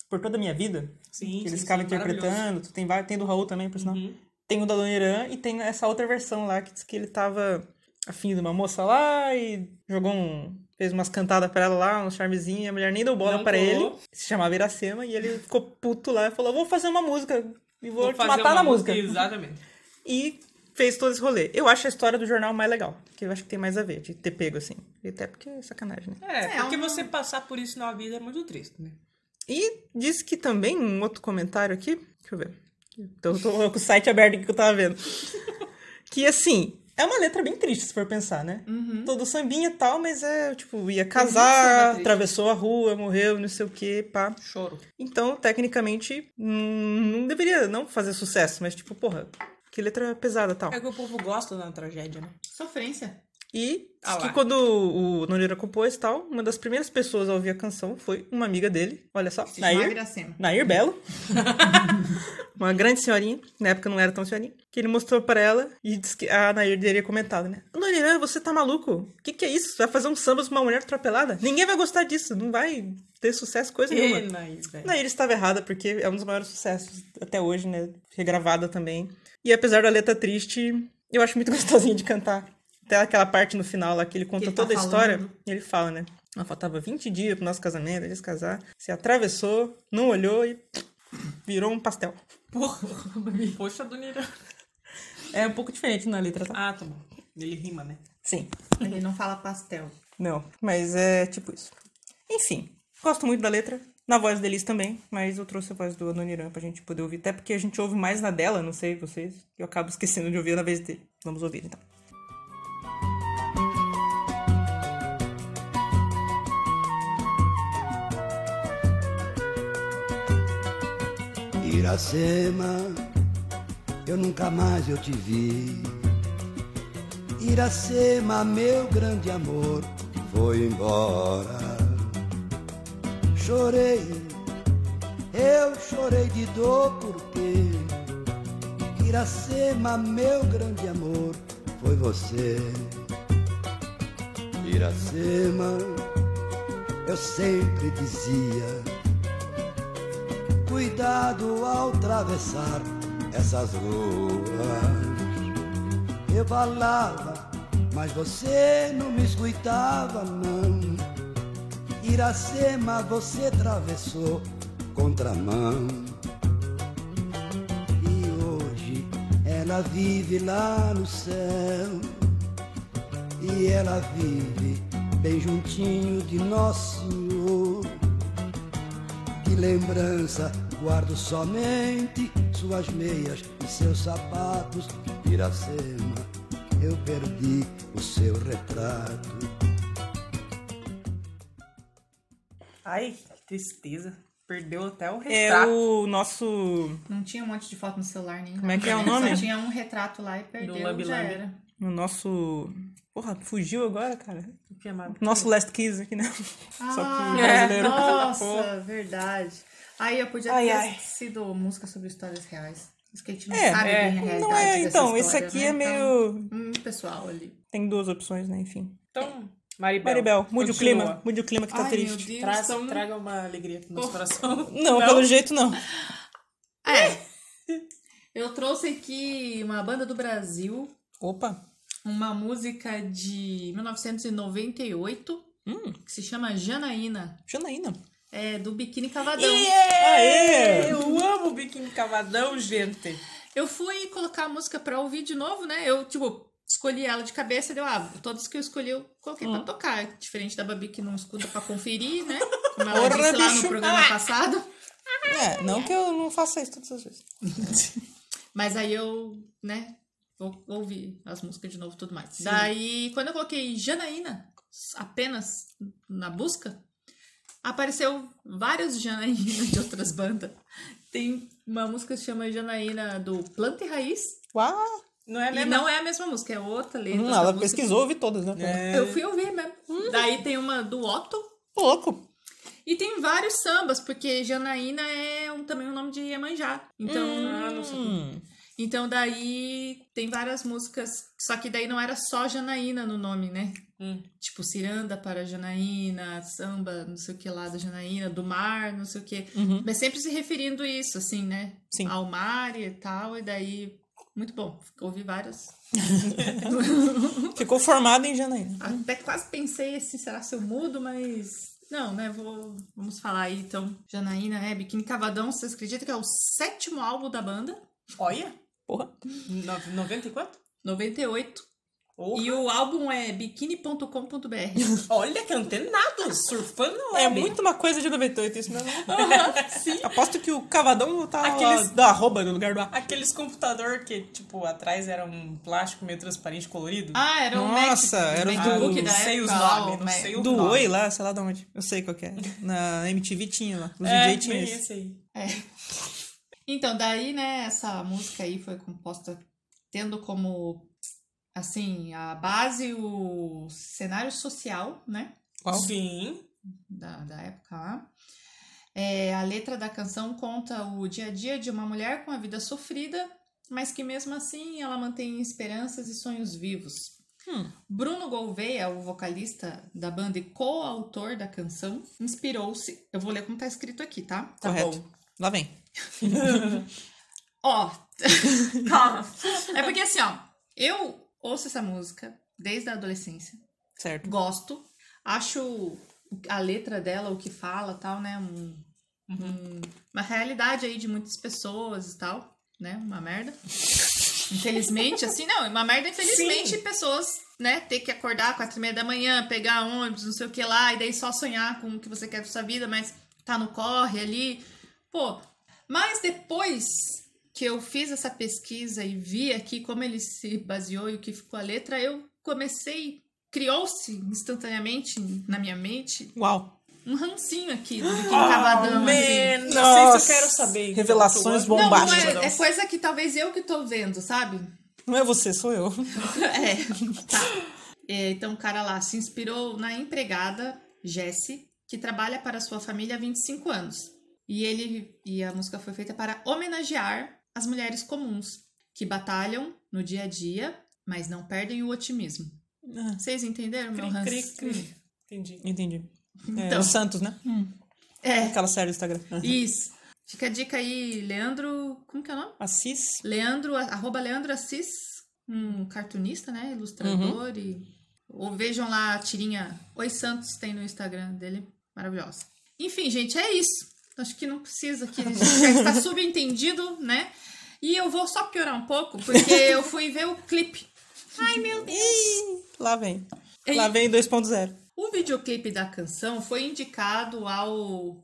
Por toda a minha vida? Sim, que eles sim, ficavam sim, interpretando. Tem, vários- tem do Raul também, por sinal. Uhum. Tem o da Dona Irã e tem essa outra versão lá que diz que ele tava afim de uma moça lá e jogou um. Fez umas cantadas pra ela lá, um charmezinho, e a mulher nem deu bola colou. ele. Se chamava Iracema, e ele ficou puto lá e falou: Vou fazer uma música e vou, Vou te matar na música. Exatamente. E fez todo esse rolê. Eu acho a história do jornal mais legal, que eu acho que tem mais a ver, de ter pego assim. E Até porque é sacanagem, né? É, É, porque um- você passar por isso na vida é muito triste, né? E diz que também, um outro comentário aqui, deixa eu ver. Então, eu tô com o site aberto aqui que eu tava vendo. que assim, é uma letra bem triste, se for pensar, né? Todo sambinha e tal, mas é, tipo, ia casar, atravessou a rua, morreu, não sei o que, pá. Choro. Então, tecnicamente, hum, não deveria não fazer sucesso, mas tipo, porra, que letra pesada tal. É que o povo gosta da tragédia, né? Sofrência. E Ah que quando o Noreira compôs e tal, uma das primeiras pessoas a ouvir a canção foi uma amiga dele, olha só, Se Nair. Nair Belo. uma grande senhorinha, na época não era tão senhorinha, que ele mostrou pra ela e disse que a Nair teria comentado, né? Noreira, você tá maluco? O que que é isso? Vai fazer um samba com uma mulher atropelada? Ninguém vai gostar disso, não vai ter sucesso, coisa nenhuma. E, Nair, velho. Nair estava errada, porque é um dos maiores sucessos até hoje, né? Regravada também. E apesar da letra triste, eu acho muito gostosinha de cantar. Até aquela parte no final lá que ele conta ele tá toda a história. E ele fala, né? Ah, faltava 20 dias pro nosso casamento, eles casar. Se atravessou, não olhou e virou um pastel. Porra, poxa, Dona Irã. É um pouco diferente na letra, tá? Ah, tá bom. Ele rima, né? Sim. Ele não fala pastel. Não, mas é tipo isso. Enfim, gosto muito da letra. Na voz deles também, mas eu trouxe a voz do Anoniran pra gente poder ouvir. Até porque a gente ouve mais na dela, não sei vocês. Eu acabo esquecendo de ouvir na vez dele. Vamos ouvir então. Iracema, eu nunca mais eu te vi. Iracema, meu grande amor, foi embora. Chorei, eu chorei de dor porque Iracema, meu grande amor, foi você. Iracema, eu sempre dizia cuidado ao atravessar essas ruas. Eu falava, mas você não me escutava, não. Iracema, você atravessou contramão. E hoje ela vive lá no céu. E ela vive bem juntinho de Nosso Senhor. Que lembrança guardo somente suas meias e seus sapatos. Iracema, eu perdi o seu retrato. Ai, que tristeza. Perdeu até o É retrato. o nosso. Não tinha um monte de foto no celular nem Como é que é o nome? Só tinha um retrato lá e perdeu, Lambi já Lambi. era. O nosso. Porra, fugiu agora, cara. Que amado. Nosso Last Kiss aqui, né? Só Ah, que brasileiro. Nossa, verdade. Aí eu podia Ai, ter ai. sido música sobre histórias reais. Que a gente não É, sabe é. bem a realidade Não é, dessa então, esse aqui né? é meio. Então, um pessoal ali. Tem duas opções, né? Enfim. Então, Maribel. Maribel, mude o continua. clima. Mude o clima que tá Ai, triste. Deus. Traz, Então- Traga uma alegria pro nosso coração. Não, pelo jeito não. É. Eu trouxe aqui uma banda do Brasil, Opa. uma música de 1998, Hum, que se chama Janaína. Janaína. É do Biquíni Cavadão. Aê! Eu amo o biquíni cavadão, gente. Eu fui colocar a música pra ouvir de novo, né? Eu, tipo, escolhi ela de cabeça e deu, ah, todos que eu escolhi eu coloquei Hum. pra tocar. Diferente da Babi que não escuta pra conferir, né? Como ela Porra, disse lá no programa Ah! passado. É, não que eu não faça isso todas as vezes. Mas aí eu, né, vou ouvir as músicas de novo e tudo mais. Daí, quando eu coloquei Janaína, apenas na busca, apareceu várias Janaínas de outras bandas. Tem uma música que se chama Janaína do Planta e Raiz. Uau! Não é E mesmo? não é a mesma música, é outra letra. Hum, ela pesquisou, ouvi todas, né? É. Eu fui ouvir mesmo. Daí tem uma do Otto. Louco. E tem vários sambas, porque Janaína é um, também um nome de Iemanjá. Então, Ah. Hum. então daí tem várias músicas. Só que daí não era só Janaína no nome, né? Hum. Tipo, Ciranda para Janaína, samba, não sei o que lá da Janaína, do mar, não sei o que. Uhum. Mas sempre se referindo isso, assim, né? Sim. Ao mar e tal. E daí, muito bom. Ouvi várias. Ficou formado em Janaína. Até quase pensei assim, será se eu mudo, mas. Não, né? Vou, vamos falar aí então. Janaína, né? Biquíni Cavadão, vocês acreditam que é o sétimo álbum da banda? Olha. Porra. No- 90 e quanto? 98. Porra. E o álbum é biquíni.com.br. Olha que antenado, surfando É web. muito uma coisa de 98 isso mesmo. Sim. Aposto que o Cavadão tá Aqueles- da arroba no lugar do A. Aqueles computador que, tipo, atrás era um plástico meio transparente colorido. Ah, era o Nossa, Mac, era o MacBook do- da não sei os lá, nomes, o não sei o Do nome. Oi lá, sei lá de onde. Eu sei qual que é. Na MTV tinha lá. Os é, DJ bem esse. esse aí. É. Então, daí, né, essa música aí foi composta tendo como, assim, a base o cenário social, né, Qual? Sim. da, da época lá. É, a letra da canção conta o dia a dia de uma mulher com a vida sofrida, mas que mesmo assim ela mantém esperanças e sonhos vivos. Hum. Bruno Gouveia, o vocalista da banda e co-autor da canção, inspirou-se. Eu vou ler como tá escrito aqui, tá? Tá Correto. bom. Lá vem. Ó, calma. É porque assim, ó, eu ouço essa música desde a adolescência, Certo. gosto, acho a letra dela, o que fala tal, né, um- um- uma realidade aí de muitas pessoas e tal, né, uma merda. Infelizmente, assim, não, uma merda, infelizmente, pessoas, né, ter que acordar quatro e meia da manhã, pegar ônibus, não sei o que lá, e daí só sonhar com o que você quer pra sua vida, mas tá no corre ali. Pô, mas depois que eu fiz essa pesquisa e vi aqui como ele se baseou e o que ficou a letra, eu comecei, criou-se instantaneamente na minha mente Uau. um rancinho aqui do que tava dando, assim. Não sei se eu quero saber. então, revelações vou- Não, não bombásticas. é, é coisa que talvez eu que tô vendo, sabe? Não é você, sou eu. É, tá. É, então o cara lá se inspirou na empregada Jessie, que trabalha para sua família há 25 anos. E ele e a música foi feita para homenagear as mulheres comuns que batalham no dia a dia, mas não perdem o otimismo. Ah, Vocês entenderam meu Cri, ranço? cri, cri. Entendi. entendi. É, Então. o Santos, né? É, Aquela série do Instagram. isso. Fica a dica aí, Leandro. Como que é o nome? Assis. Leandro, arroba Leandro Assis, um cartunista, né? Ilustrador Uhum. e. Ou vejam lá a tirinha Oi Santos tem no Instagram dele. Maravilhosa. Enfim, gente, é isso. Acho que não precisa que já está subentendido, né? E eu vou só piorar um pouco, porque eu fui ver o clipe. Ai, meu Deus! Ih, lá vem. Ei. Lá vem 2.0. O videoclipe da canção foi indicado ao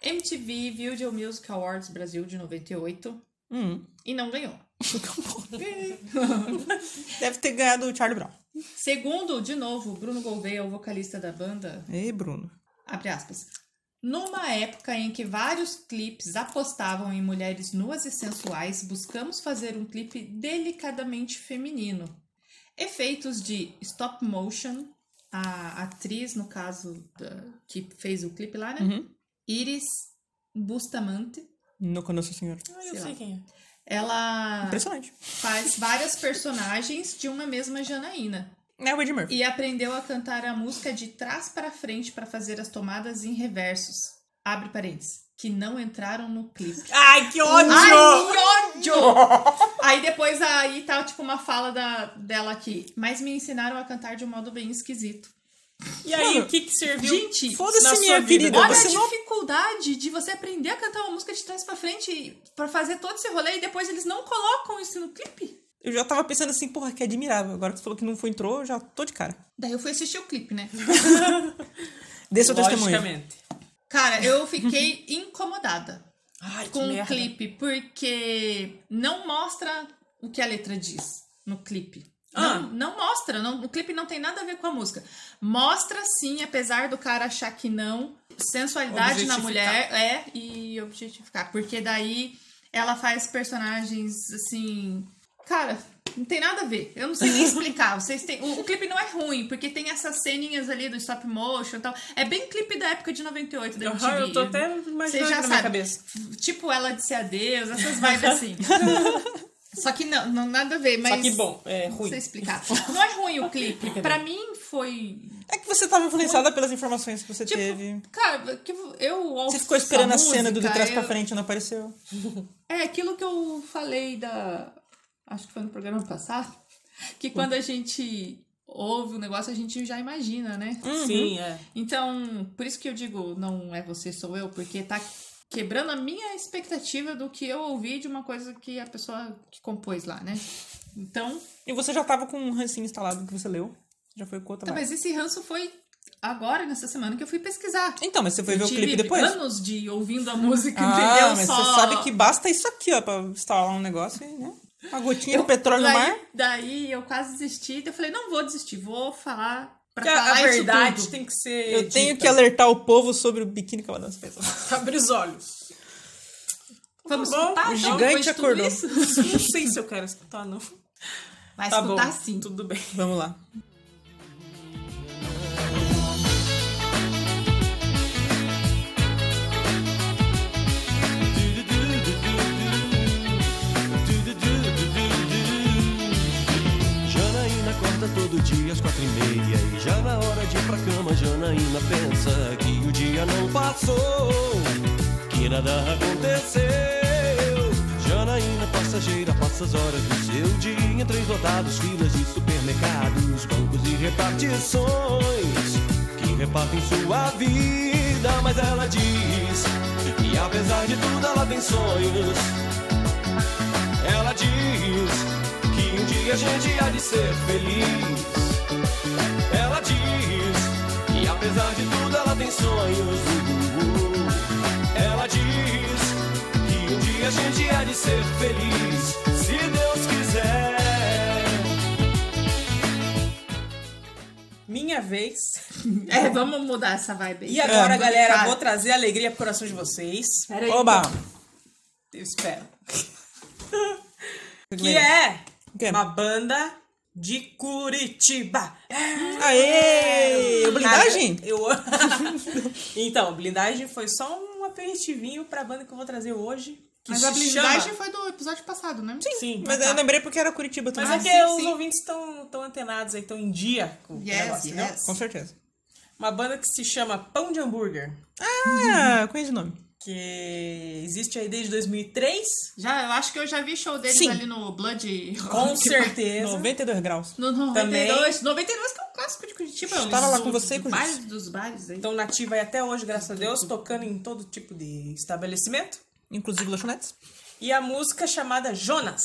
MTV Video Music Awards Brasil de 98 Hum. e não ganhou. Deve ter ganhado o Charlie Brown. Segundo, de novo, Bruno Gouveia, o vocalista da banda, Ei, Bruno. abre aspas. Numa época em que vários clipes apostavam em mulheres nuas e sensuais, buscamos fazer um clipe delicadamente feminino. Efeitos de stop motion, a atriz, no caso, da- que fez o clipe lá, né? Uhum. Iris Bustamante, Não conheço o senhor. Ah, eu Sei sei quem é. ela Impressionante. faz várias personagens de uma mesma Janaína. É o Ed Murphy. E aprendeu a cantar a música de trás para frente para fazer as tomadas em reversos. Abre parênteses. Que não entraram no clipe. Ai, que ódio! Ai, que ódio! aí depois aí tá tipo uma fala da, dela aqui. Mas me ensinaram a cantar de um modo bem esquisito. E aí, Mano, o que que serviu Gente, foda-se, minha vida? Olha você a não- dificuldade de você aprender a cantar uma música de trás pra frente pra fazer todo esse rolê e depois eles não colocam isso no clipe. Eu já tava pensando assim, porra, que admirável. Agora que você falou que não foi entrou, eu já tô de cara. Daí eu fui assistir o clipe, né? Dê seu testemunho. Cara, eu fiquei incomodada. Ai, com o merda. clipe, porque não mostra o que a letra diz no clipe. Ah. Não, não mostra, não, o clipe não tem nada a ver com a música. Mostra sim, apesar do cara achar que não, sensualidade na mulher é e objetificar. Porque daí ela faz personagens assim. Cara, não tem nada a ver. Eu não sei nem explicar. Vocês têm, o, o clipe não é ruim, porque tem essas ceninhas ali do stop motion e tal. É bem clipe da época de 98 da MTV. Eu tô até imaginando já na minha sabe. cabeça. Tipo, ela disse adeus, essas vibes assim. Só que não, não nada a ver, mas. Só que bom, é Não ruim. sei explicar. Não é ruim o clipe. Pra mim foi. É que você tava influenciada pelas informações que você Tipo, teve. Cara, que eu Você ficou esperando a essa cena do de música, trás pra eu- frente e não apareceu. É aquilo que eu falei da. Acho que foi no programa passado. Que quando a gente ouve o negócio, a gente já imagina, né? Sim, é. Então, por isso que eu digo, não é você, sou eu, porque tá quebrando a minha expectativa do que eu ouvi de uma coisa que a pessoa que compôs lá, né? Então, E você já tava com um rancinho instalado que você leu. Já foi com outra tá, mas esse ranço foi agora, nessa semana, que eu fui pesquisar. Então, mas você foi Eu ver o clipe depois? anos de ouvindo a música, Ah, entendeu? mas Só... você sabe que basta isso aqui, ó, pra instalar um negócio e, né? Uma gotinha de petróleo no daí, mar. daí eu quase desisti, eu falei, não vou desistir, vou falar pra falar a verdade tem que ser. Eu tenho dita. que alertar o povo sobre o biquíni que ela dança fez. Abre os olhos. Vamos Bom, escutar, o então, gigante acordou. Não sei se eu quero escutar, não. Vai Tá bom, escutar sim. tudo bem. Vamos lá. Acorda todo dia às quatro e meia E já na hora de ir pra cama Janaína pensa que o dia não passou Que nada aconteceu. Janaína passageira passa as horas do seu dia Em três lotados, filas de supermercados Bancos e repartições Que repartem sua vida. Mas ela diz que apesar de tudo ela tem sonhos. Ela diz dia a gente há de ser feliz. Ela diz que apesar de tudo ela tem sonhos. Ela diz que um dia a gente há de ser feliz, se Deus quiser. Minha vez. É, vamos mudar essa vibe aí. E agora, É, galera, cara. vou trazer alegria pro coração de vocês. Pera aí. Oba! Eu espero. Que é Que é? uma banda de Curitiba. Aê! Blindagem? Cara, eu... então, blindagem foi só um aperitivinho pra banda que eu vou trazer hoje. Que Mas a blindagem chama... foi do episódio passado, né? Sim, sim. Mas eu lembrei porque era Curitiba também. Mas é que sim, os sim. ouvintes estão tão antenados aí, estão em dia com o Yes, negócio, entendeu? yes. Com certeza. Uma banda que se chama Pão de Hambúrguer, Ah, conheço o nome. Que existe aí desde 2003. Já, eu acho que eu já vi show deles Sim. ali no Blood. Com certeza. 92 graus. No 92. 92 que é um clássico de Curitiba. Eu tava lá com você com bares Jus. dos bares aí. Então, nativa aí até hoje, graças a Deus, tocando em todo tipo de estabelecimento. Inclusive lanchonetes. E a música chamada Jonas,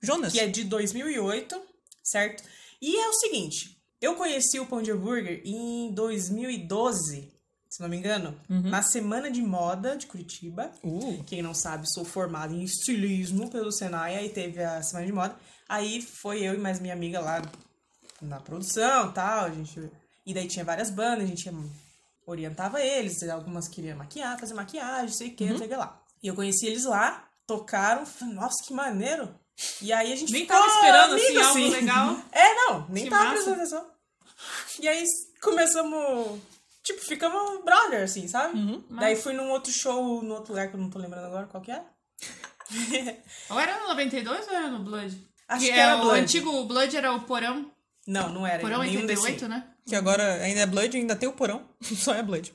Jonas. que é de 2008, certo? E é o seguinte, eu conheci o Pão de Hambúrguer em 2012, se não me engano, na Semana de Moda de Curitiba. Uh. Quem não sabe, sou formada em estilismo pelo Senai, aí teve a Semana de Moda. Aí foi eu e mais minha amiga lá na produção e tal, a gente... E daí tinha várias bandas, a gente orientava eles, algumas queriam maquiar, fazer maquiagem, sei o que, sei que lá. E eu conheci eles lá, tocaram, falei, nossa, que maneiro. E aí a gente Nem ficou tava esperando, assim, amigo, algo legal. É, não, nem Que tava massa. prestando atenção. E aí começamos, tipo, ficamos brother, assim, sabe? Uhum. Daí fui num outro show, num outro lugar que eu não tô lembrando agora qual que é. Ou era no 92 ou era no Blood? Acho que que é era o Blood. antigo Blood era o Porão. Não, não era Porão nenhum 88, desse. né? Que agora ainda é Blood, ainda tem o porão. Só é Blood.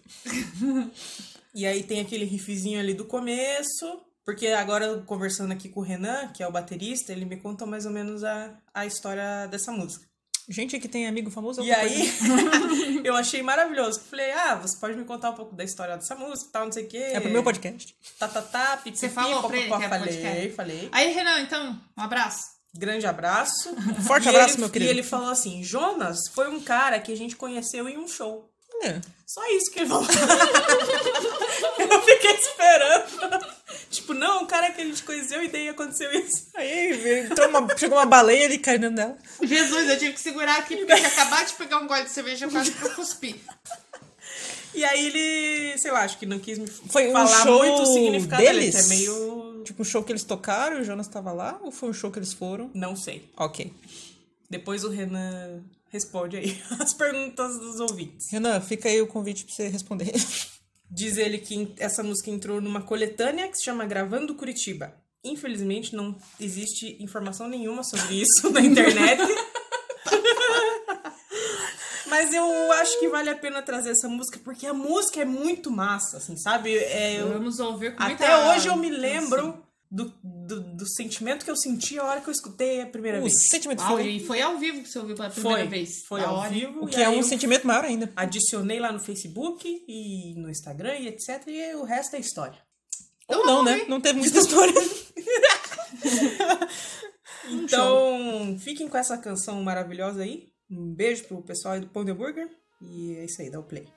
E aí tem aquele riffzinho ali do começo. Porque agora, conversando aqui com o Renan, que é o baterista, ele me contou mais ou menos a, a história dessa música. Gente que tem amigo famoso. é E aí, coisa. eu achei maravilhoso. Falei, ah, você pode me contar um pouco da história dessa música e tal, não sei o quê. É pro meu podcast. Tá, tá, tá, pipi, Você falou pra ele que falei, podcast? falei. Aí, Renan, então, um abraço. Grande abraço. Forte E abraço, ele- meu querido. E ele falou assim, Jonas foi um cara que a gente conheceu em um show. É. Só isso que ele falou. eu fiquei esperando. Tipo, não, o cara que a gente conheceu e daí aconteceu isso. Aí entrou uma, chegou uma baleia ali caindo dela. Jesus, eu tive que segurar aqui porque eu tinha acabado de pegar um gole de cerveja quase que eu cuspi. E aí ele, sei lá, acho que não quis me Foi um falar show muito o significado dele, deles? é meio... Tipo, um show que eles tocaram e o Jonas tava lá? Ou foi um show que eles foram? Não sei. Ok. Depois o Renan responde aí as perguntas dos ouvintes. Renan, fica aí o convite pra você responder. Diz ele que essa música entrou numa coletânea que se chama Gravando Curitiba. Infelizmente, não existe informação nenhuma sobre isso na internet. Mas eu acho que vale a pena trazer essa música, porque a música é muito massa, assim, sabe? É, eu- Vamos ouvir com até muita hoje eu me lembro do, do, do sentimento que eu senti a hora que eu escutei a primeira O vez. sentimento Uau, foi. e foi ao vivo que você ouviu pela primeira Foi, vez. foi ao hora. vivo. O que é um sentimento maior ainda. Adicionei lá no Facebook e no Instagram e etc. E o resto é história. Ou não, né? Não teve muita história. Então, fiquem com essa canção maravilhosa aí. Um beijo pro pessoal aí do Pão de Hambúrguer. E é isso aí, dá o play.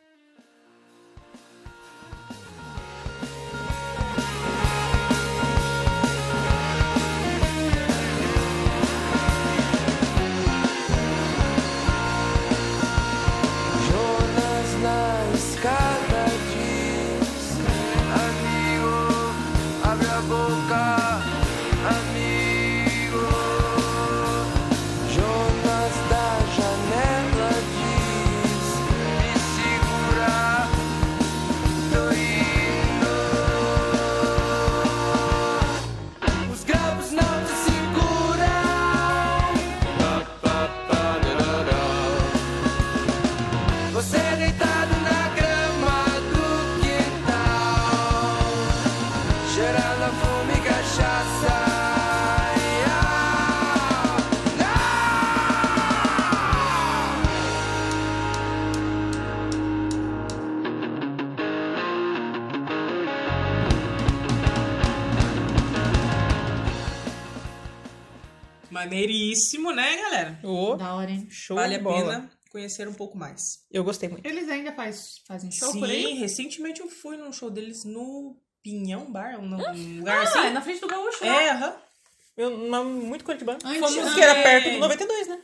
Maneiríssimo, né, galera? Ô, Da hora, hein? show vale de a bola. pena conhecer um pouco mais. Eu gostei muito. Eles ainda faz, fazem show Sim, por aí? recentemente eu fui num show deles no Pinhão Bar, um, um lugar Ah, assim. é na frente do Gaúcho, né? É, aham. Eu, mas muito Curitibano. Antes- Fomos ah, que era é. perto do 92, né?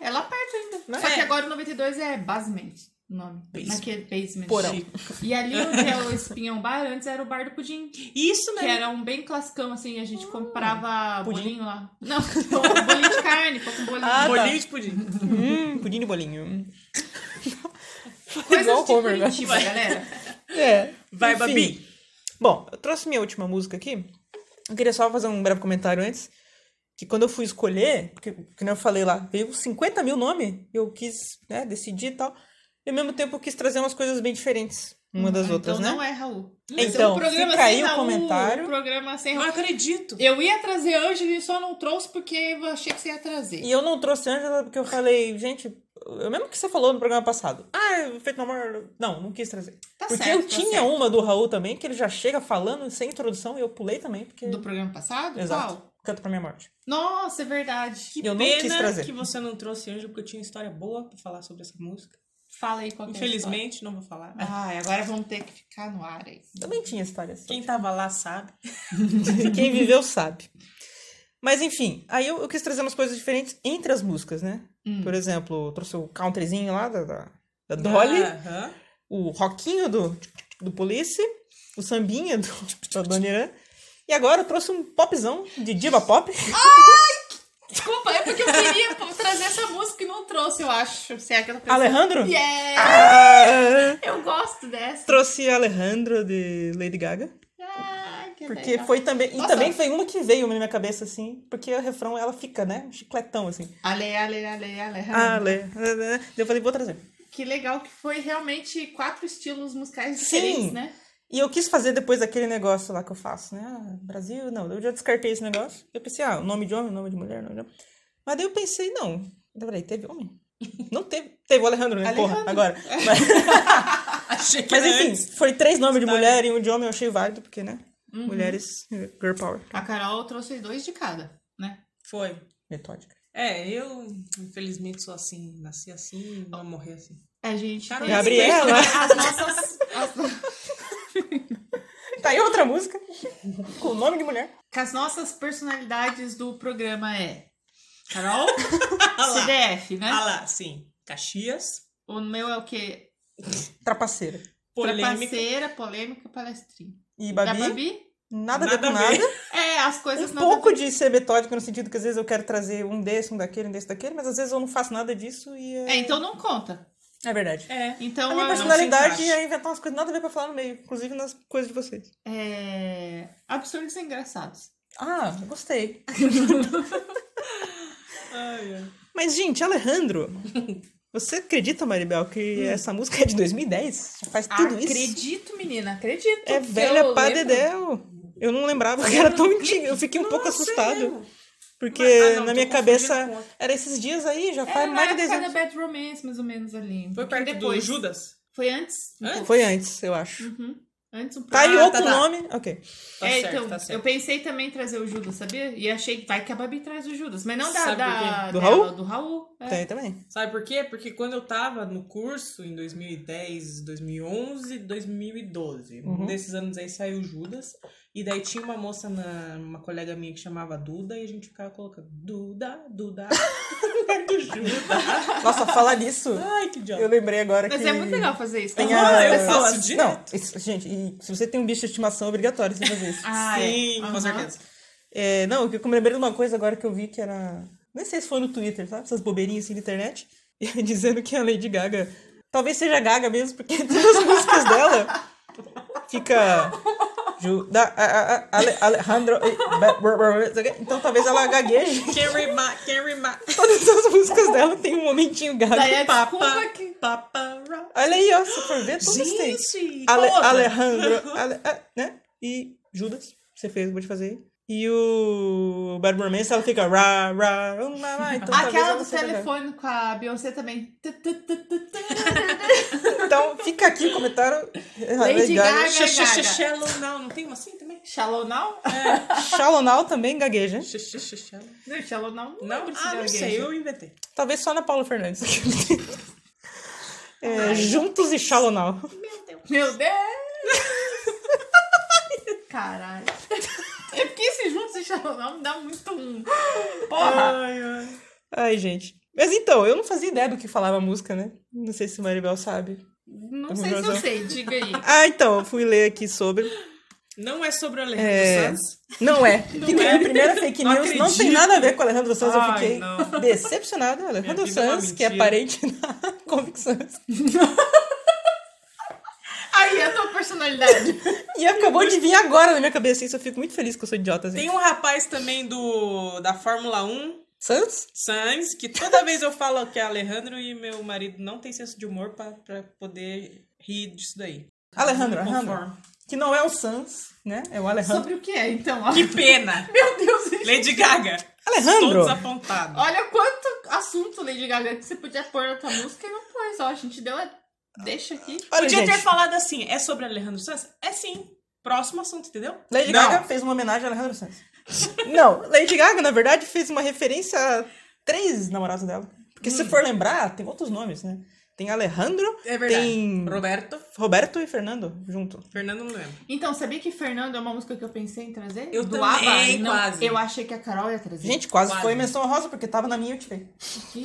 É lá perto ainda. Né? Só que É. agora o 92 é Basement, o nome. Basement. Naquele basement. Porão. E ali onde é o Espinhão Bar, antes era o Bar do Pudim. Isso Que mesmo. era um bem classicão, assim, a gente comprava pudim. bolinho lá. Não, bolinho de carne, pouco bolinho. Ah, tá. Bolinho de pudim. Hum, pudim de bolinho. Coisas igual de Homer, né? Curitiba, galera. É. Vai, enfim. Babi. Bom, eu trouxe minha última música aqui. Eu queria só fazer um breve comentário antes. Que quando eu fui escolher, porque, que nem eu falei lá, veio 50 mil nomes, eu quis né, decidir e tal. E ao mesmo tempo eu quis trazer umas coisas bem diferentes uma das então outras, né? não é Raul. Então, programa fica aí sem o Raul, comentário. Programa sem Não Raul. acredito. Eu ia trazer Ângela e só não trouxe porque eu achei que você ia trazer. E eu não trouxe Angela porque eu falei, gente, eu mesmo que você falou no programa passado. Ah, feito no amor. Não, não quis trazer. Tá porque certo, eu tá tinha certo. uma do Raul também, que ele já chega falando sem introdução e eu pulei também, porque. Do programa passado? Exato. Qual? Canto pra minha morte. Nossa, é verdade. Que Eu não pena quis trazer. que você não trouxe Anjo, porque eu tinha história boa pra falar sobre essa música. Fala aí qual é Infelizmente, não vou falar. Ai, agora vamos ter que ficar no ar aí. Também tinha história assim. Quem tava lá sabe. Quem viveu sabe. Mas enfim, aí eu, eu quis trazer umas coisas diferentes entre as músicas, né? Hum. Por exemplo, eu trouxe o countryzinho lá da, da, da Dolly, Aham. o rockinho do, do Police, o sambinha do, da Dona Irã. E agora eu trouxe um popzão de diva pop. Desculpa, é porque eu queria trazer essa música e não trouxe, eu acho. Se é tô pensando. Alejandro? Yeah! Ah, Eu gosto dessa. trouxe Alejandro de Lady Gaga. Ai, que Porque legal. foi também. E Nossa. também foi uma que veio na minha cabeça, assim. Porque o refrão ela fica, né? Um chicletão, assim. Ale, ale, ale, ale. Ale. Eu falei, vou trazer. Que legal que foi realmente quatro estilos musicais Sim. diferentes, né? E eu quis fazer depois aquele negócio lá que eu faço, né? Ah, Brasil, não. Eu já descartei esse negócio. Eu pensei, ah, nome de homem, nome de mulher, nome de homem. Mas daí eu pensei, não. Eu falei, teve homem? Não teve. Teve o Alejandro, né? Porra, Alejandro. agora. Mas, Achei que mas enfim, antes. foi três nomes de mulher e um de homem eu achei válido, porque, né? Uhum. Mulheres, girl power. A Carol trouxe dois de cada, né? Foi. Metódica. É, eu, infelizmente, sou assim. Nasci assim, vou morrer assim. A gente Carol, tem Gabriela. as nossas. as- Tá aí outra música. Com o nome de mulher. que as nossas personalidades do programa é Carol. CDF, né? Ah lá, sim. Caxias, O meu é o quê? Trapaceira. polêmica. Trapaceira, polêmica, palestrinha. E Da Babi, Babi? nada a Nada ver com nada. É, as coisas Um nada pouco de ser metódica no sentido que às vezes eu quero trazer um desse, um daquele, um desse, daquele, mas às vezes eu não faço nada disso e é... É, então não conta. É verdade. É. Então, a minha personalidade é inventar umas coisas nada a ver pra falar no meio, inclusive nas coisas de vocês. é... absurdos e engraçados. Ah, eu gostei. Ai. Mas, gente, Alejandro, você acredita, Maribel, que essa música é de 2010? Já faz tudo isso? acredito, menina, acredito. É velha eu pra dedéu. Eu não lembrava que era tão antiga. Eu fiquei um pouco Nossa, assustado. é mesmo? Porque Mas- ah, não, na minha cabeça era esses dias aí, já É, faz mais de 10 época anos. Bad Romance, mais ou menos ali. Foi perto depois. do Judas? Foi antes? Antes? Foi antes, eu acho. Uhum. Antes um pouco. Tá aí Ah, outro tá, tá. nome. Ok. Tá é, certo, então, tá certo. eu pensei também em trazer o Judas, sabia? E achei que vai que a Babi traz o Judas. Mas não da, Sabe da? Do dela, Raul? do Raul. é. Tem também. Sabe por quê? Porque quando eu tava no curso, em 2010, 2011, 2012, Uhum. um desses anos aí saiu Judas. E daí tinha uma moça, na, uma colega minha que chamava Duda, e a gente ficava colocando Duda, Duda, do Judas. Nossa, falar nisso, Ai, que idiota. eu lembrei agora Mas que... é muito legal fazer isso. Tem Ah, a... eu faço direto. Não, isso- gente, e se você tem um bicho de estimação, é obrigatório você fazer isso. Ah, é. Sim, com Aham. certeza. É, não, eu me lembrei de uma coisa agora que eu vi que era. Nem sei se foi no Twitter, sabe? Essas bobeirinhas assim na internet. E dizendo que a Lady Gaga. Talvez seja Gaga mesmo, porque entre as músicas dela fica. Ju, da, a, a, a, Ale- Alejandro. e- br- Então talvez ela gagueje. Can't remind, can't remind. Todas as músicas dela tem um momentinho gaga. Daí é Papa, papa, Olha aí, ó, se for ver, todas têm. Gente, Ale. Alejandro, Ale- ah, né? E Judas, você fez, vou te fazer. E o Bad Romance, ela fica ra, ra, um, ra, ra, então Aquela ela do telefone com a Beyoncé também. Então, fica aqui o comentário. Lady Gaga. Sh- sh- Gaga. sh- Shallow Now, não tem uma assim também? Shallow Now? Shallow Now também gagueja. Não, Shallow Now não, Não, ah, não sei, eu inventei. Talvez só na Paula Fernandes. É, juntos e Shallow Now. Meu Deus! Caralho. É porque esse juntos e Shallow Now me dá muito um... Porra! Ai, gente. Mas então, eu não fazia ideia do que falava a música, né? Não sei se o Maribel sabe. Não sei se eu sei, diga aí. Ah, então, eu fui ler aqui sobre. Não é sobre o Alejandro É, Sanz. Não é. Fica aí a primeira fake Não news. Não, tem acredito. nada a ver com o Alejandro Sanz. Eu Ai, fiquei não. decepcionada. Alejandro é Sanz, que é parente da Convicção. Aí, a tua personalidade. E acabou de vir agora na minha cabeça. Isso eu fico muito feliz que eu sou idiota. Assim. Tem um rapaz também do da Fórmula 1, Sanz? Sainz, que toda vez eu falo que é Alejandro e meu marido não tem senso de humor pra, pra poder rir disso daí. Alejandro, Alejandro. Que não é o Sanz, né? É o Alejandro. Sobre o que é, então? Que pena! Meu Deus, gente. Lady Gaga. Alejandro! Estou desapontado. Olha quanto assunto, Lady Gaga, que você podia pôr na tua música e não pôs. Ó, a gente deu a... Deixa aqui. Olha, Podia gente. ter falado assim, é sobre Alejandro Sanz? É sim. Próximo assunto, entendeu? Lady Não. Gaga fez uma homenagem a Alejandro Sanz. Não, Lady Gaga, na verdade, fez uma referência a três namorados dela. Porque se for lembrar, tem outros nomes, né? Tem Alejandro, Hum. É verdade. tem Roberto. Roberto e Fernando junto. Fernando não lembro. Então, sabia que Fernando é uma música que eu pensei em trazer? Eu Do também? Não, quase. Eu achei que a Carol ia trazer. Gente, quase, Quase. foi menção rosa, porque tava na minha e eu tirei.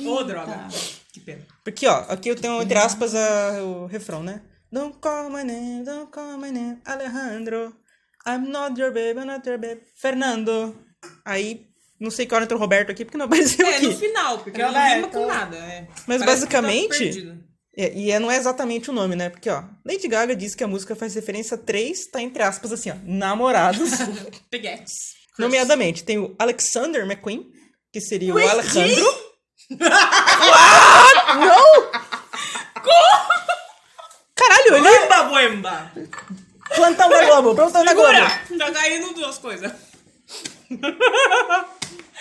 Ô, droga. Que pena. Porque, ó, aqui eu tenho, entre aspas, a- o refrão, né? Don't call my name, don't call my name, Alejandro. I'm not your baby, I'm not your baby. Fernando. Aí, não sei que hora entrou o Roberto aqui, porque não apareceu É, aqui. no final, porque Roberto. não rima com nada. é. Mas Parece tá basicamente- perdido. É, e é- não é exatamente o nome, né? Porque, ó, Lady Gaga diz que a música faz referência a três, tá entre aspas, assim, ó, namorados. Peguetes. Nomeadamente, tem o Alexander McQueen, que seria o Alejandro. What? Não! Caralho, ele é Buemba, buemba. Plantão da Globo, plantão da Globo. Tá caindo duas coisas.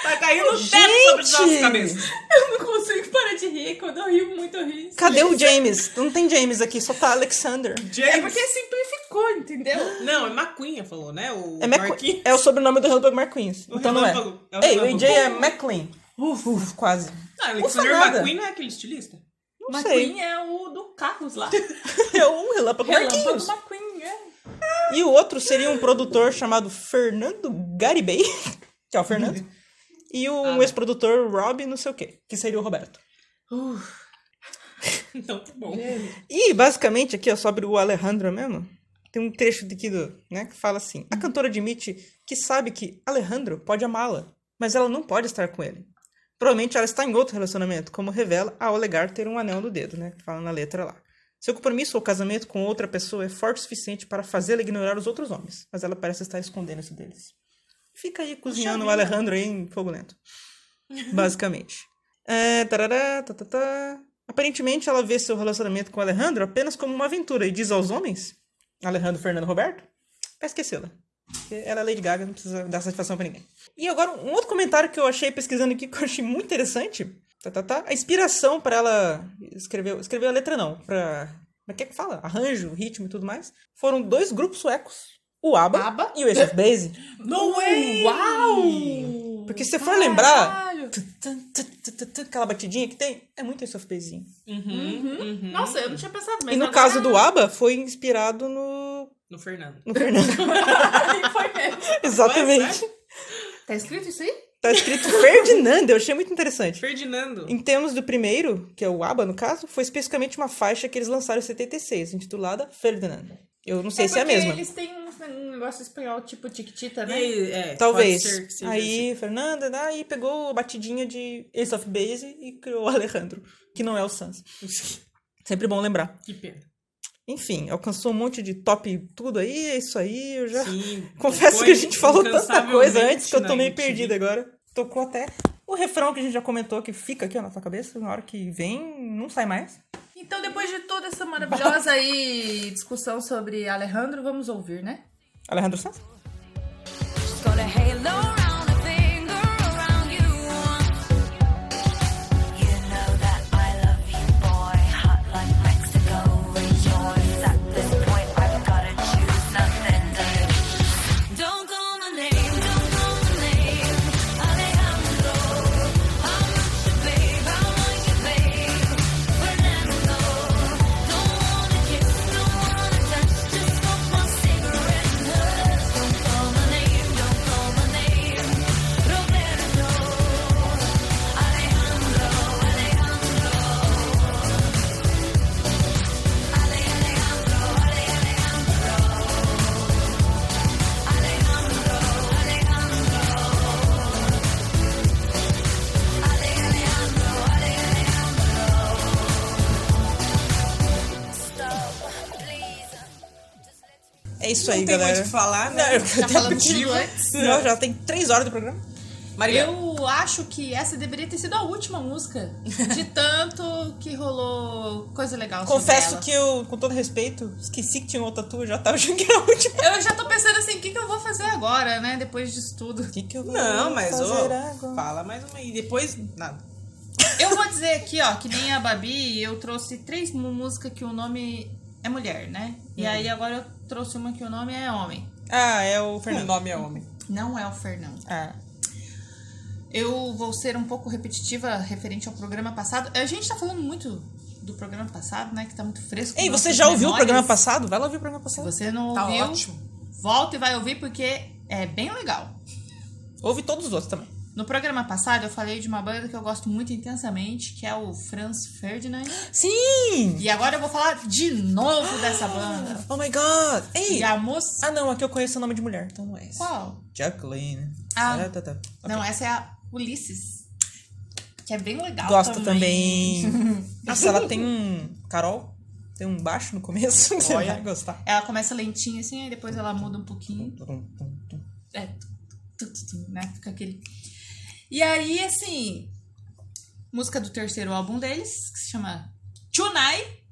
tá caindo o teto sobre as nossas Gente! cabeças. Eu não consigo parar de rir. Quando eu rio muito, eu rio. Cadê o James? Não tem James aqui, só tá Alexander. É James. porque simplificou, entendeu? Não, é McQueen, falou, né? O É. Marquinhos. é o sobrenome do Relâmpago McQueen. O Então não é. Relâmpago. É o Ei, o Relâmpago. AJ é McLean. Uf, uf, quase. Ah, Ufa, Alexander. McQueen não é aquele estilista? Não sei. McQueen é o do Carlos lá. É o Relâmpago Relâmpago Marquinhos. McQueen, é. E o outro seria um produtor chamado Fernando Garibay, que é o Fernando. E o Ah. um ex-produtor Rob não sei o quê, que seria o Roberto. Então tá bom. E basicamente aqui, ó, sobre o Alejandro mesmo, tem um trecho daqui do, né, que fala assim: A cantora admite que sabe que Alejandro pode amá-la, mas ela não pode estar com ele. Provavelmente ela está em outro relacionamento, como revela ao alegar ter um anel no dedo, né, que fala na letra lá. Seu compromisso ou casamento com outra pessoa é forte o suficiente para fazê-la ignorar os outros homens, mas ela parece estar escondendo isso deles. Fica aí cozinhando o Alejandro aí em fogo lento. Basicamente. É, tarará, tá, tá, tá. Aparentemente ela vê seu relacionamento com o Alejandro apenas como uma aventura e diz aos homens, Alejandro, Fernando, Roberto, pra esquecê-la. Porque Ela é Lady Gaga, não precisa dar satisfação pra ninguém. E agora, um outro comentário que eu achei pesquisando aqui, que eu achei muito interessante. Tá, tá, tá. A inspiração pra ela escrever, escrever a letra não, pra... Como é que é que fala? Arranjo, ritmo e tudo mais. Foram dois grupos suecos. O ABBA, ABBA? e o Ace of Base. No way! Uau! Porque se você for lembrar, aquela batidinha que tem, é muito Ace of. Uhum, Nossa, eu não tinha pensado, mas E no caso do ABBA, foi inspirado no, No Fernando. no Fernando. Foi mesmo. Exatamente. Tá escrito isso aí? Tá escrito Ferdinando, eu achei muito interessante. Ferdinando. Em termos do primeiro, que é o ABBA no caso, foi especificamente uma faixa que eles lançaram em 76, intitulada Ferdinand. Eu não sei se é a mesma. eles têm um, um negócio espanhol, tipo tiquitita, né? E- é, Talvez. Aí, Fernanda, né, aí pegou a batidinha de Ace of Base e criou o Alejandro, que não é o Sans. assim. Sempre bom lembrar. Que pena. Enfim, alcançou um monte de top tudo aí, é isso aí, eu já... Sim. Confesso que a gente falou tanta coisa antes que eu tô meio perdida agora. Tocou até o refrão que a gente já comentou que fica aqui ó, na tua cabeça, na hora que vem, não sai mais. Então, depois de toda essa maravilhosa aí discussão sobre Alejandro, vamos ouvir, né? Alejandro Sanz? É isso Não aí, tem galera. muito o que falar, Não, né? eu Tá até falando pedi- tudo antes? Não, já tem três horas do programa. Maria. Eu acho que essa deveria ter sido a última música. De tanto que rolou coisa legal sobre Confesso ela. que eu, com todo respeito, esqueci que tinha outra tua, já tava achando que era a última. Eu já tô pensando assim, o que, que eu vou fazer agora, né? Depois disso tudo. O que, que eu vou Não, mas fazer ô, agora? fala mais uma aí. Depois, nada. Eu vou dizer aqui, ó, que nem a Babi, eu trouxe três músicas que o nome é mulher, né? E aí agora eu trouxe uma que o nome é homem. Ah, é o O Fernando. nome é homem. Não é o Fernando. Ah, Eu vou ser um pouco repetitiva referente ao programa passado. A gente tá falando muito do programa passado, né? Que tá muito fresco. Ei, você já ouviu o memórias. programa passado? Vai lá ouvir o programa Se passado. você não Tá ouviu, ótimo. volta e vai ouvir porque é bem legal. Ouve todos os outros também. No programa passado eu falei de uma banda que eu gosto muito intensamente, que é o Franz Ferdinand. Sim! E agora eu vou falar de novo dessa banda. Oh my god! Ei! E a música. Ah, não, aqui eu conheço o nome de mulher, então não é esse. Qual? Jacqueline. Ah. Ah, tá, tá. Não, essa é a Ulisses. Que é bem legal. Gosto também. Nossa, ela tem um. Carol? Tem um baixo no começo. Você Olha. vai gostar. Ela começa lentinha assim, aí depois ela muda um pouquinho. É, né? Fica aquele. E aí, assim. Música do terceiro álbum deles, que se chama Tonight.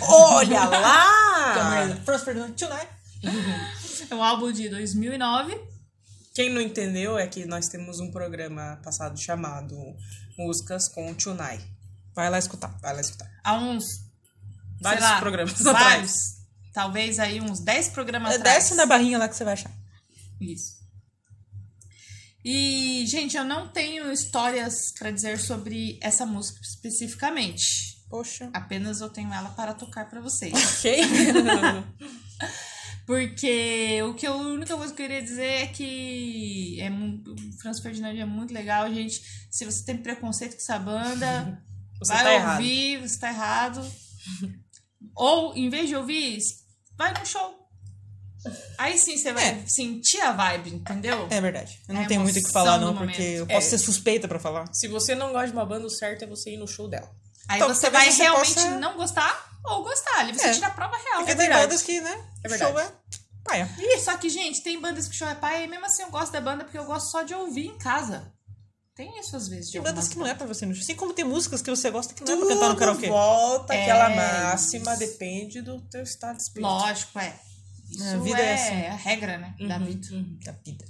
Olha lá! First Ferdinand Tonight. É um álbum de 2009. Quem não entendeu é que nós temos um programa passado chamado Músicas com Tunai. Vai lá escutar. Vai lá escutar. Há uns. Vários lá, programas vários, atrás. Talvez aí uns 10 programas É, atrás. Desce na barrinha lá que você vai achar. Isso. E, gente, eu não tenho histórias pra dizer sobre essa música especificamente. Poxa. Apenas eu tenho ela para tocar pra vocês. Ok? Porque o que eu, a única coisa que eu queria dizer é que é, o Franz Ferdinand é muito legal, gente. Se você tem preconceito com essa banda, Você vai tá errado. ouvir, você tá errado. Ou, em vez de ouvir, vai no show. Aí sim você vai É. sentir a vibe, entendeu? É verdade. Eu não tenho muito o que falar, não, porque eu posso É. ser suspeita pra falar. Se você não gosta de uma banda, o certo é você ir no show dela. Aí Então, você vai você realmente possa- não gostar ou gostar. Ali você É. tira a prova real. Porque É tem verdade. bandas que, né? É verdade. Show é. Paia. Ih, só que, gente, tem bandas que o show é pai e mesmo assim eu gosto da banda porque eu gosto só de ouvir em casa. Tem isso às vezes de Tem bandas que não é pra você no show. Assim como tem músicas que você gosta que não é pra cantar no Tudo karaokê. volta É. aquela máxima, depende do teu estado de espírito. Lógico, é. Isso A vida é, é assim. a regra, né? Da Uhum, vida. uhum. Da vida.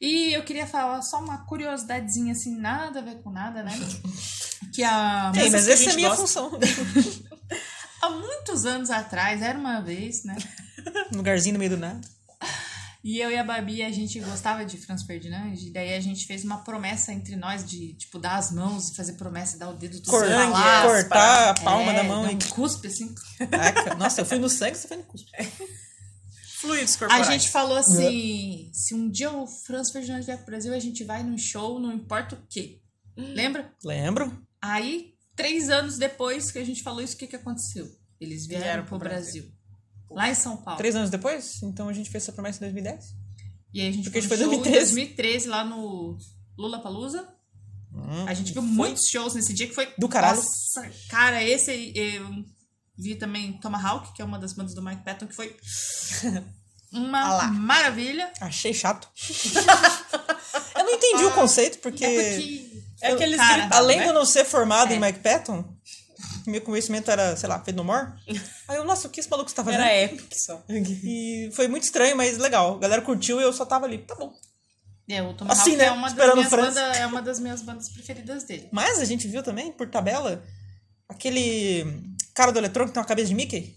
E eu queria falar só uma curiosidadezinha assim, nada a ver com nada, né? Que a. Ei, mas essa é a minha gosta. função. Há muitos anos atrás, era uma vez, né? Um lugarzinho no meio do nada. E eu e a Babi, a gente gostava de Franz Ferdinand, e daí a gente fez uma promessa entre nós de, tipo, dar as mãos, fazer promessa, dar o dedo do Cor- falar. cortar a palma É, da mão dar e. um cuspe, assim. Nossa, eu fui no sangue, você foi no cuspe. Fluidos A corporais. gente falou assim: se um dia o Franz Ferdinand vier pro Brasil, a gente vai num show, não importa o quê. Lembra? Lembro. Aí, três anos depois que a gente falou isso, o que, que aconteceu? Eles vieram, Vieram pro pro Brasil. Lá em São Paulo. Três anos depois? Então a gente fez essa promessa em 2010? E aí a gente Porque foi, foi no show 2013. em 2013 lá no Lula Palusa. Hum, A gente viu muitos shows nesse dia que foi. Do caralho. Nossa, cara, esse aí, eu vi também Tomahawk, que é uma das bandas do Mike Patton, que foi uma Ah maravilha. Achei chato. eu não entendi o conceito, porque. É porque. É que eles cara, Além né? de eu não ser formado É. em Mike Patton, meu conhecimento era, sei lá, feito no more. Aí eu, nossa, o que esse maluco está fazendo? Era épico só. E foi muito estranho, mas legal. A galera curtiu e eu só tava ali. Tá bom. É, o Tomahawk Assim, né? é, uma das Esperando o minhas bandas, é uma das minhas bandas preferidas dele. Mas a gente viu também, por tabela, aquele cara do eletrônico que tem uma cabeça de Mickey.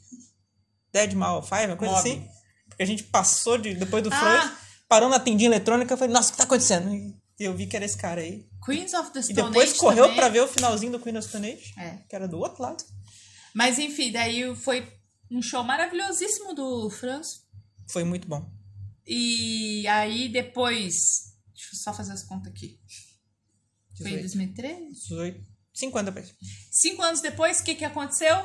Dead Mal Five, uma coisa Mob. assim. Porque a gente passou de, depois do Ah! Freud, parou na tendinha eletrônica e falei, nossa, o que tá acontecendo? E eu vi que era esse cara aí. Queens of the E Stone depois Age correu também. pra ver o finalzinho do Queen of Stone Age, É. que era do outro lado. Mas enfim, daí foi um show maravilhosíssimo do Franz. Foi muito bom. E aí depois. Deixa eu só fazer as contas aqui. Foi em 18. 2013? 18. Cinco anos depois. Cinco anos depois, o que, que aconteceu?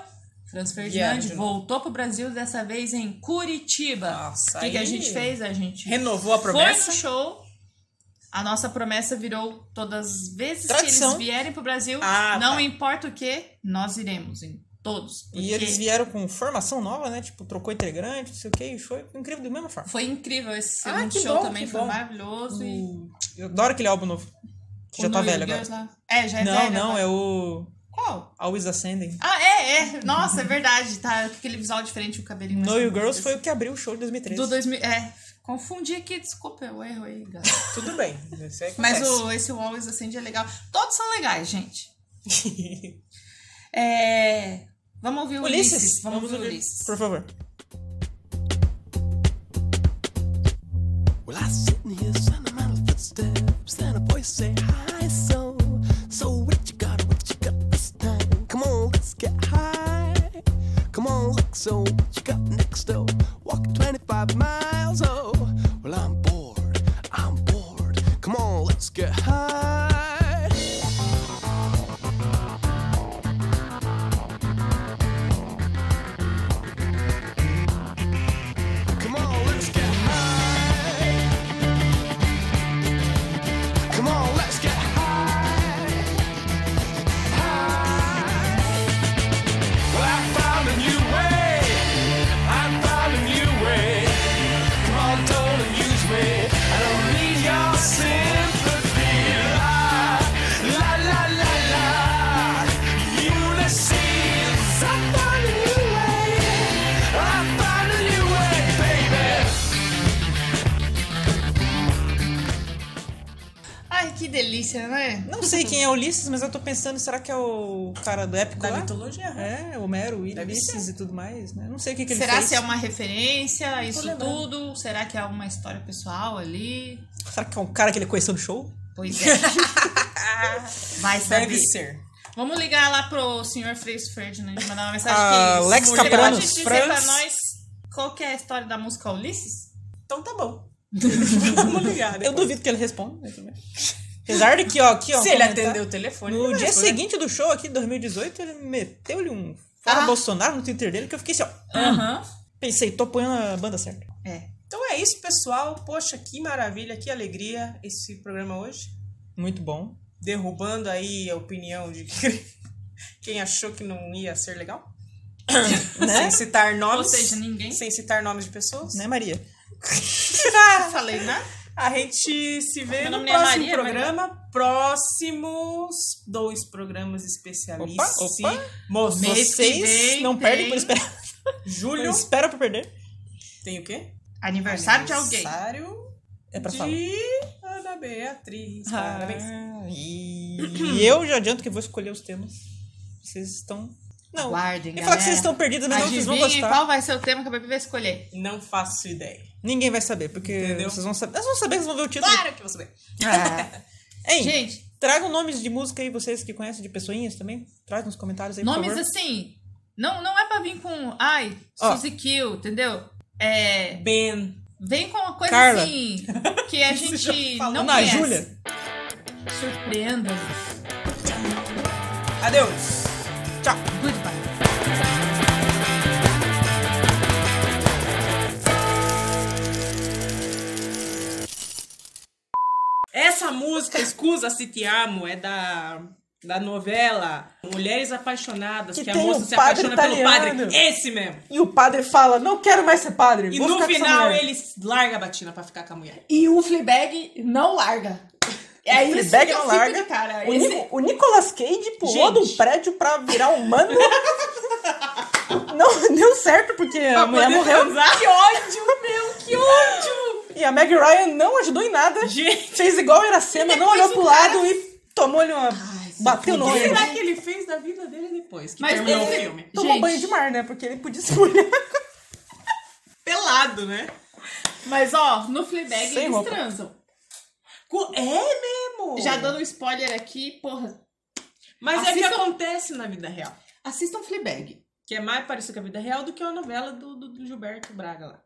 Franz Ferdinand voltou pro Brasil, dessa vez em Curitiba. Nossa, o que, que a aí- gente fez? A gente Renovou a foi promessa. no show. A nossa promessa virou todas as vezes Tradição. que eles vierem pro Brasil, Ah, não tá. importa o que, nós iremos. em Todos. E porque eles vieram com formação nova, né? Tipo, trocou integrante, não sei o que, e foi incrível da mesma forma. Foi incrível esse Ah, segundo que show bom, também, foi bom. maravilhoso. E Eu adoro aquele álbum novo. Que já o tá velho agora. Lá. É, já é não, velho não, agora. é o Qual? Always Ascending. Ah, é, é. Nossa, é verdade. Tá com aquele visual diferente, o cabelinho mais No You Girls foi assim. o que abriu o show de 2013. Do 2000. É, confundi aqui, desculpa, eu erro aí, galera. Tudo bem. Isso aí Mas o, esse Always Ascend é legal. Todos são legais, gente. É, Vamos ouvir o Ulisses. Ulisses, Vamos, ouvir o Ulisses. Por favor. Well, I sit in here, sentimental footsteps, and a voice say hi. So, so what you got? What you got this time? Come on, let's get high. Come on, look. So what you got next? Oh, walk 25 miles. Oh, well I'm bored. I'm bored. Come on, let's get high. Delícia, né? Não sei quem é Ulisses, mas eu tô pensando, será que é o cara do épico Da lá? mitologia. É, Homero, Ulisses e tudo mais, né? Não sei o que, que ele Será fez. se é uma referência a isso lembrando. tudo? Será que é uma história pessoal ali? Será que é um cara que ele conheceu no show? Pois é. Vai saber. Deve ser. Vamos ligar lá pro senhor Freixo Ferdinand e mandar uma mensagem Ah, que Lex Você Capranos, pode dizer pra Franz. nós qual que é a história da música Ulisses? Então tá bom. Vamos ligar. Eu depois. duvido que ele responda. tudo bem. Apesar de que, ó, aqui, ó. Se ele atender o telefone. No dia responder. seguinte do show aqui, 2018, ele meteu-lhe um fora Ah. Bolsonaro no Twitter dele, que eu fiquei assim, ó. Aham. Pensei, tô apoiando a banda certa. É. Então é isso, pessoal. Poxa, que maravilha, que alegria esse programa hoje. Muito bom. Derrubando aí a opinião de quem achou que não ia ser legal. Sem citar nomes. Ou seja, ninguém. Sem citar nomes de pessoas. Né, Maria? Não falei nada. A gente se vê no é próximo Maria, programa. Próximos dois programas especialíssimos. Opa, opa. Mês que Vocês não tem perdem por esperar. Julho Não espera por perder. tem o quê? Aniversário de alguém. Aniversário É pra de falar. Ana Beatriz. Ah, Parabéns. e... e eu já adianto que vou escolher os temas. Vocês estão. Não. Aguardem, Eu falar que vocês estão perdidos, mas não, vocês vão gostar. qual vai ser o tema que a Baby vai escolher. Não faço ideia. Ninguém vai saber, porque Entendeu? vocês vão saber. Vocês vão saber, vocês vão ver o título. Claro que você vê. Hein, Gente, tragam nomes de música aí, vocês que conhecem de pessoinhas também. Traz nos comentários aí, por nomes favor. assim. Não, não é pra vir com. Ai, Ó. Suzy Kill, entendeu? É. Ben. Vem com uma coisa Carla. assim. Que a gente não Ana conhece. Júlia. Surpreenda-nos. Adeus. Música, Escusa Se Te Amo, é da, da novela Mulheres Apaixonadas, Que que, a moça o se apaixona pelo italiano. padre. Esse mesmo. E o padre fala: Não quero mais ser padre. E vou no final mulher." ele larga a batina pra ficar com a mulher. E o Fleabag não larga. É isso Fleabag que eu não larga. de cara. O, Esse- o Nicolas Cage pulou Gente. de um prédio pra virar humano. não deu certo, porque a mulher morreu. transar. Que ódio, meu, que ódio! E a Meg Ryan não ajudou em nada. Gente. Fez igual a Iracema, não olhou pro lado e tomou-lhe uma. bateu no O que olho. será que ele fez da vida dele depois que Mas terminou ele- o filme? Tomou Gente. banho de mar, né? Porque ele podia se molhar. Pelado, né? Mas ó, no Fleabag Sem eles roupa. transam. Co- É mesmo! Já dando um spoiler aqui, porra. Mas é que Assistam- acontece na vida real. Assistam Fleabag. Que é mais parecido com a vida real do que a novela do, do- do Gilberto Braga lá.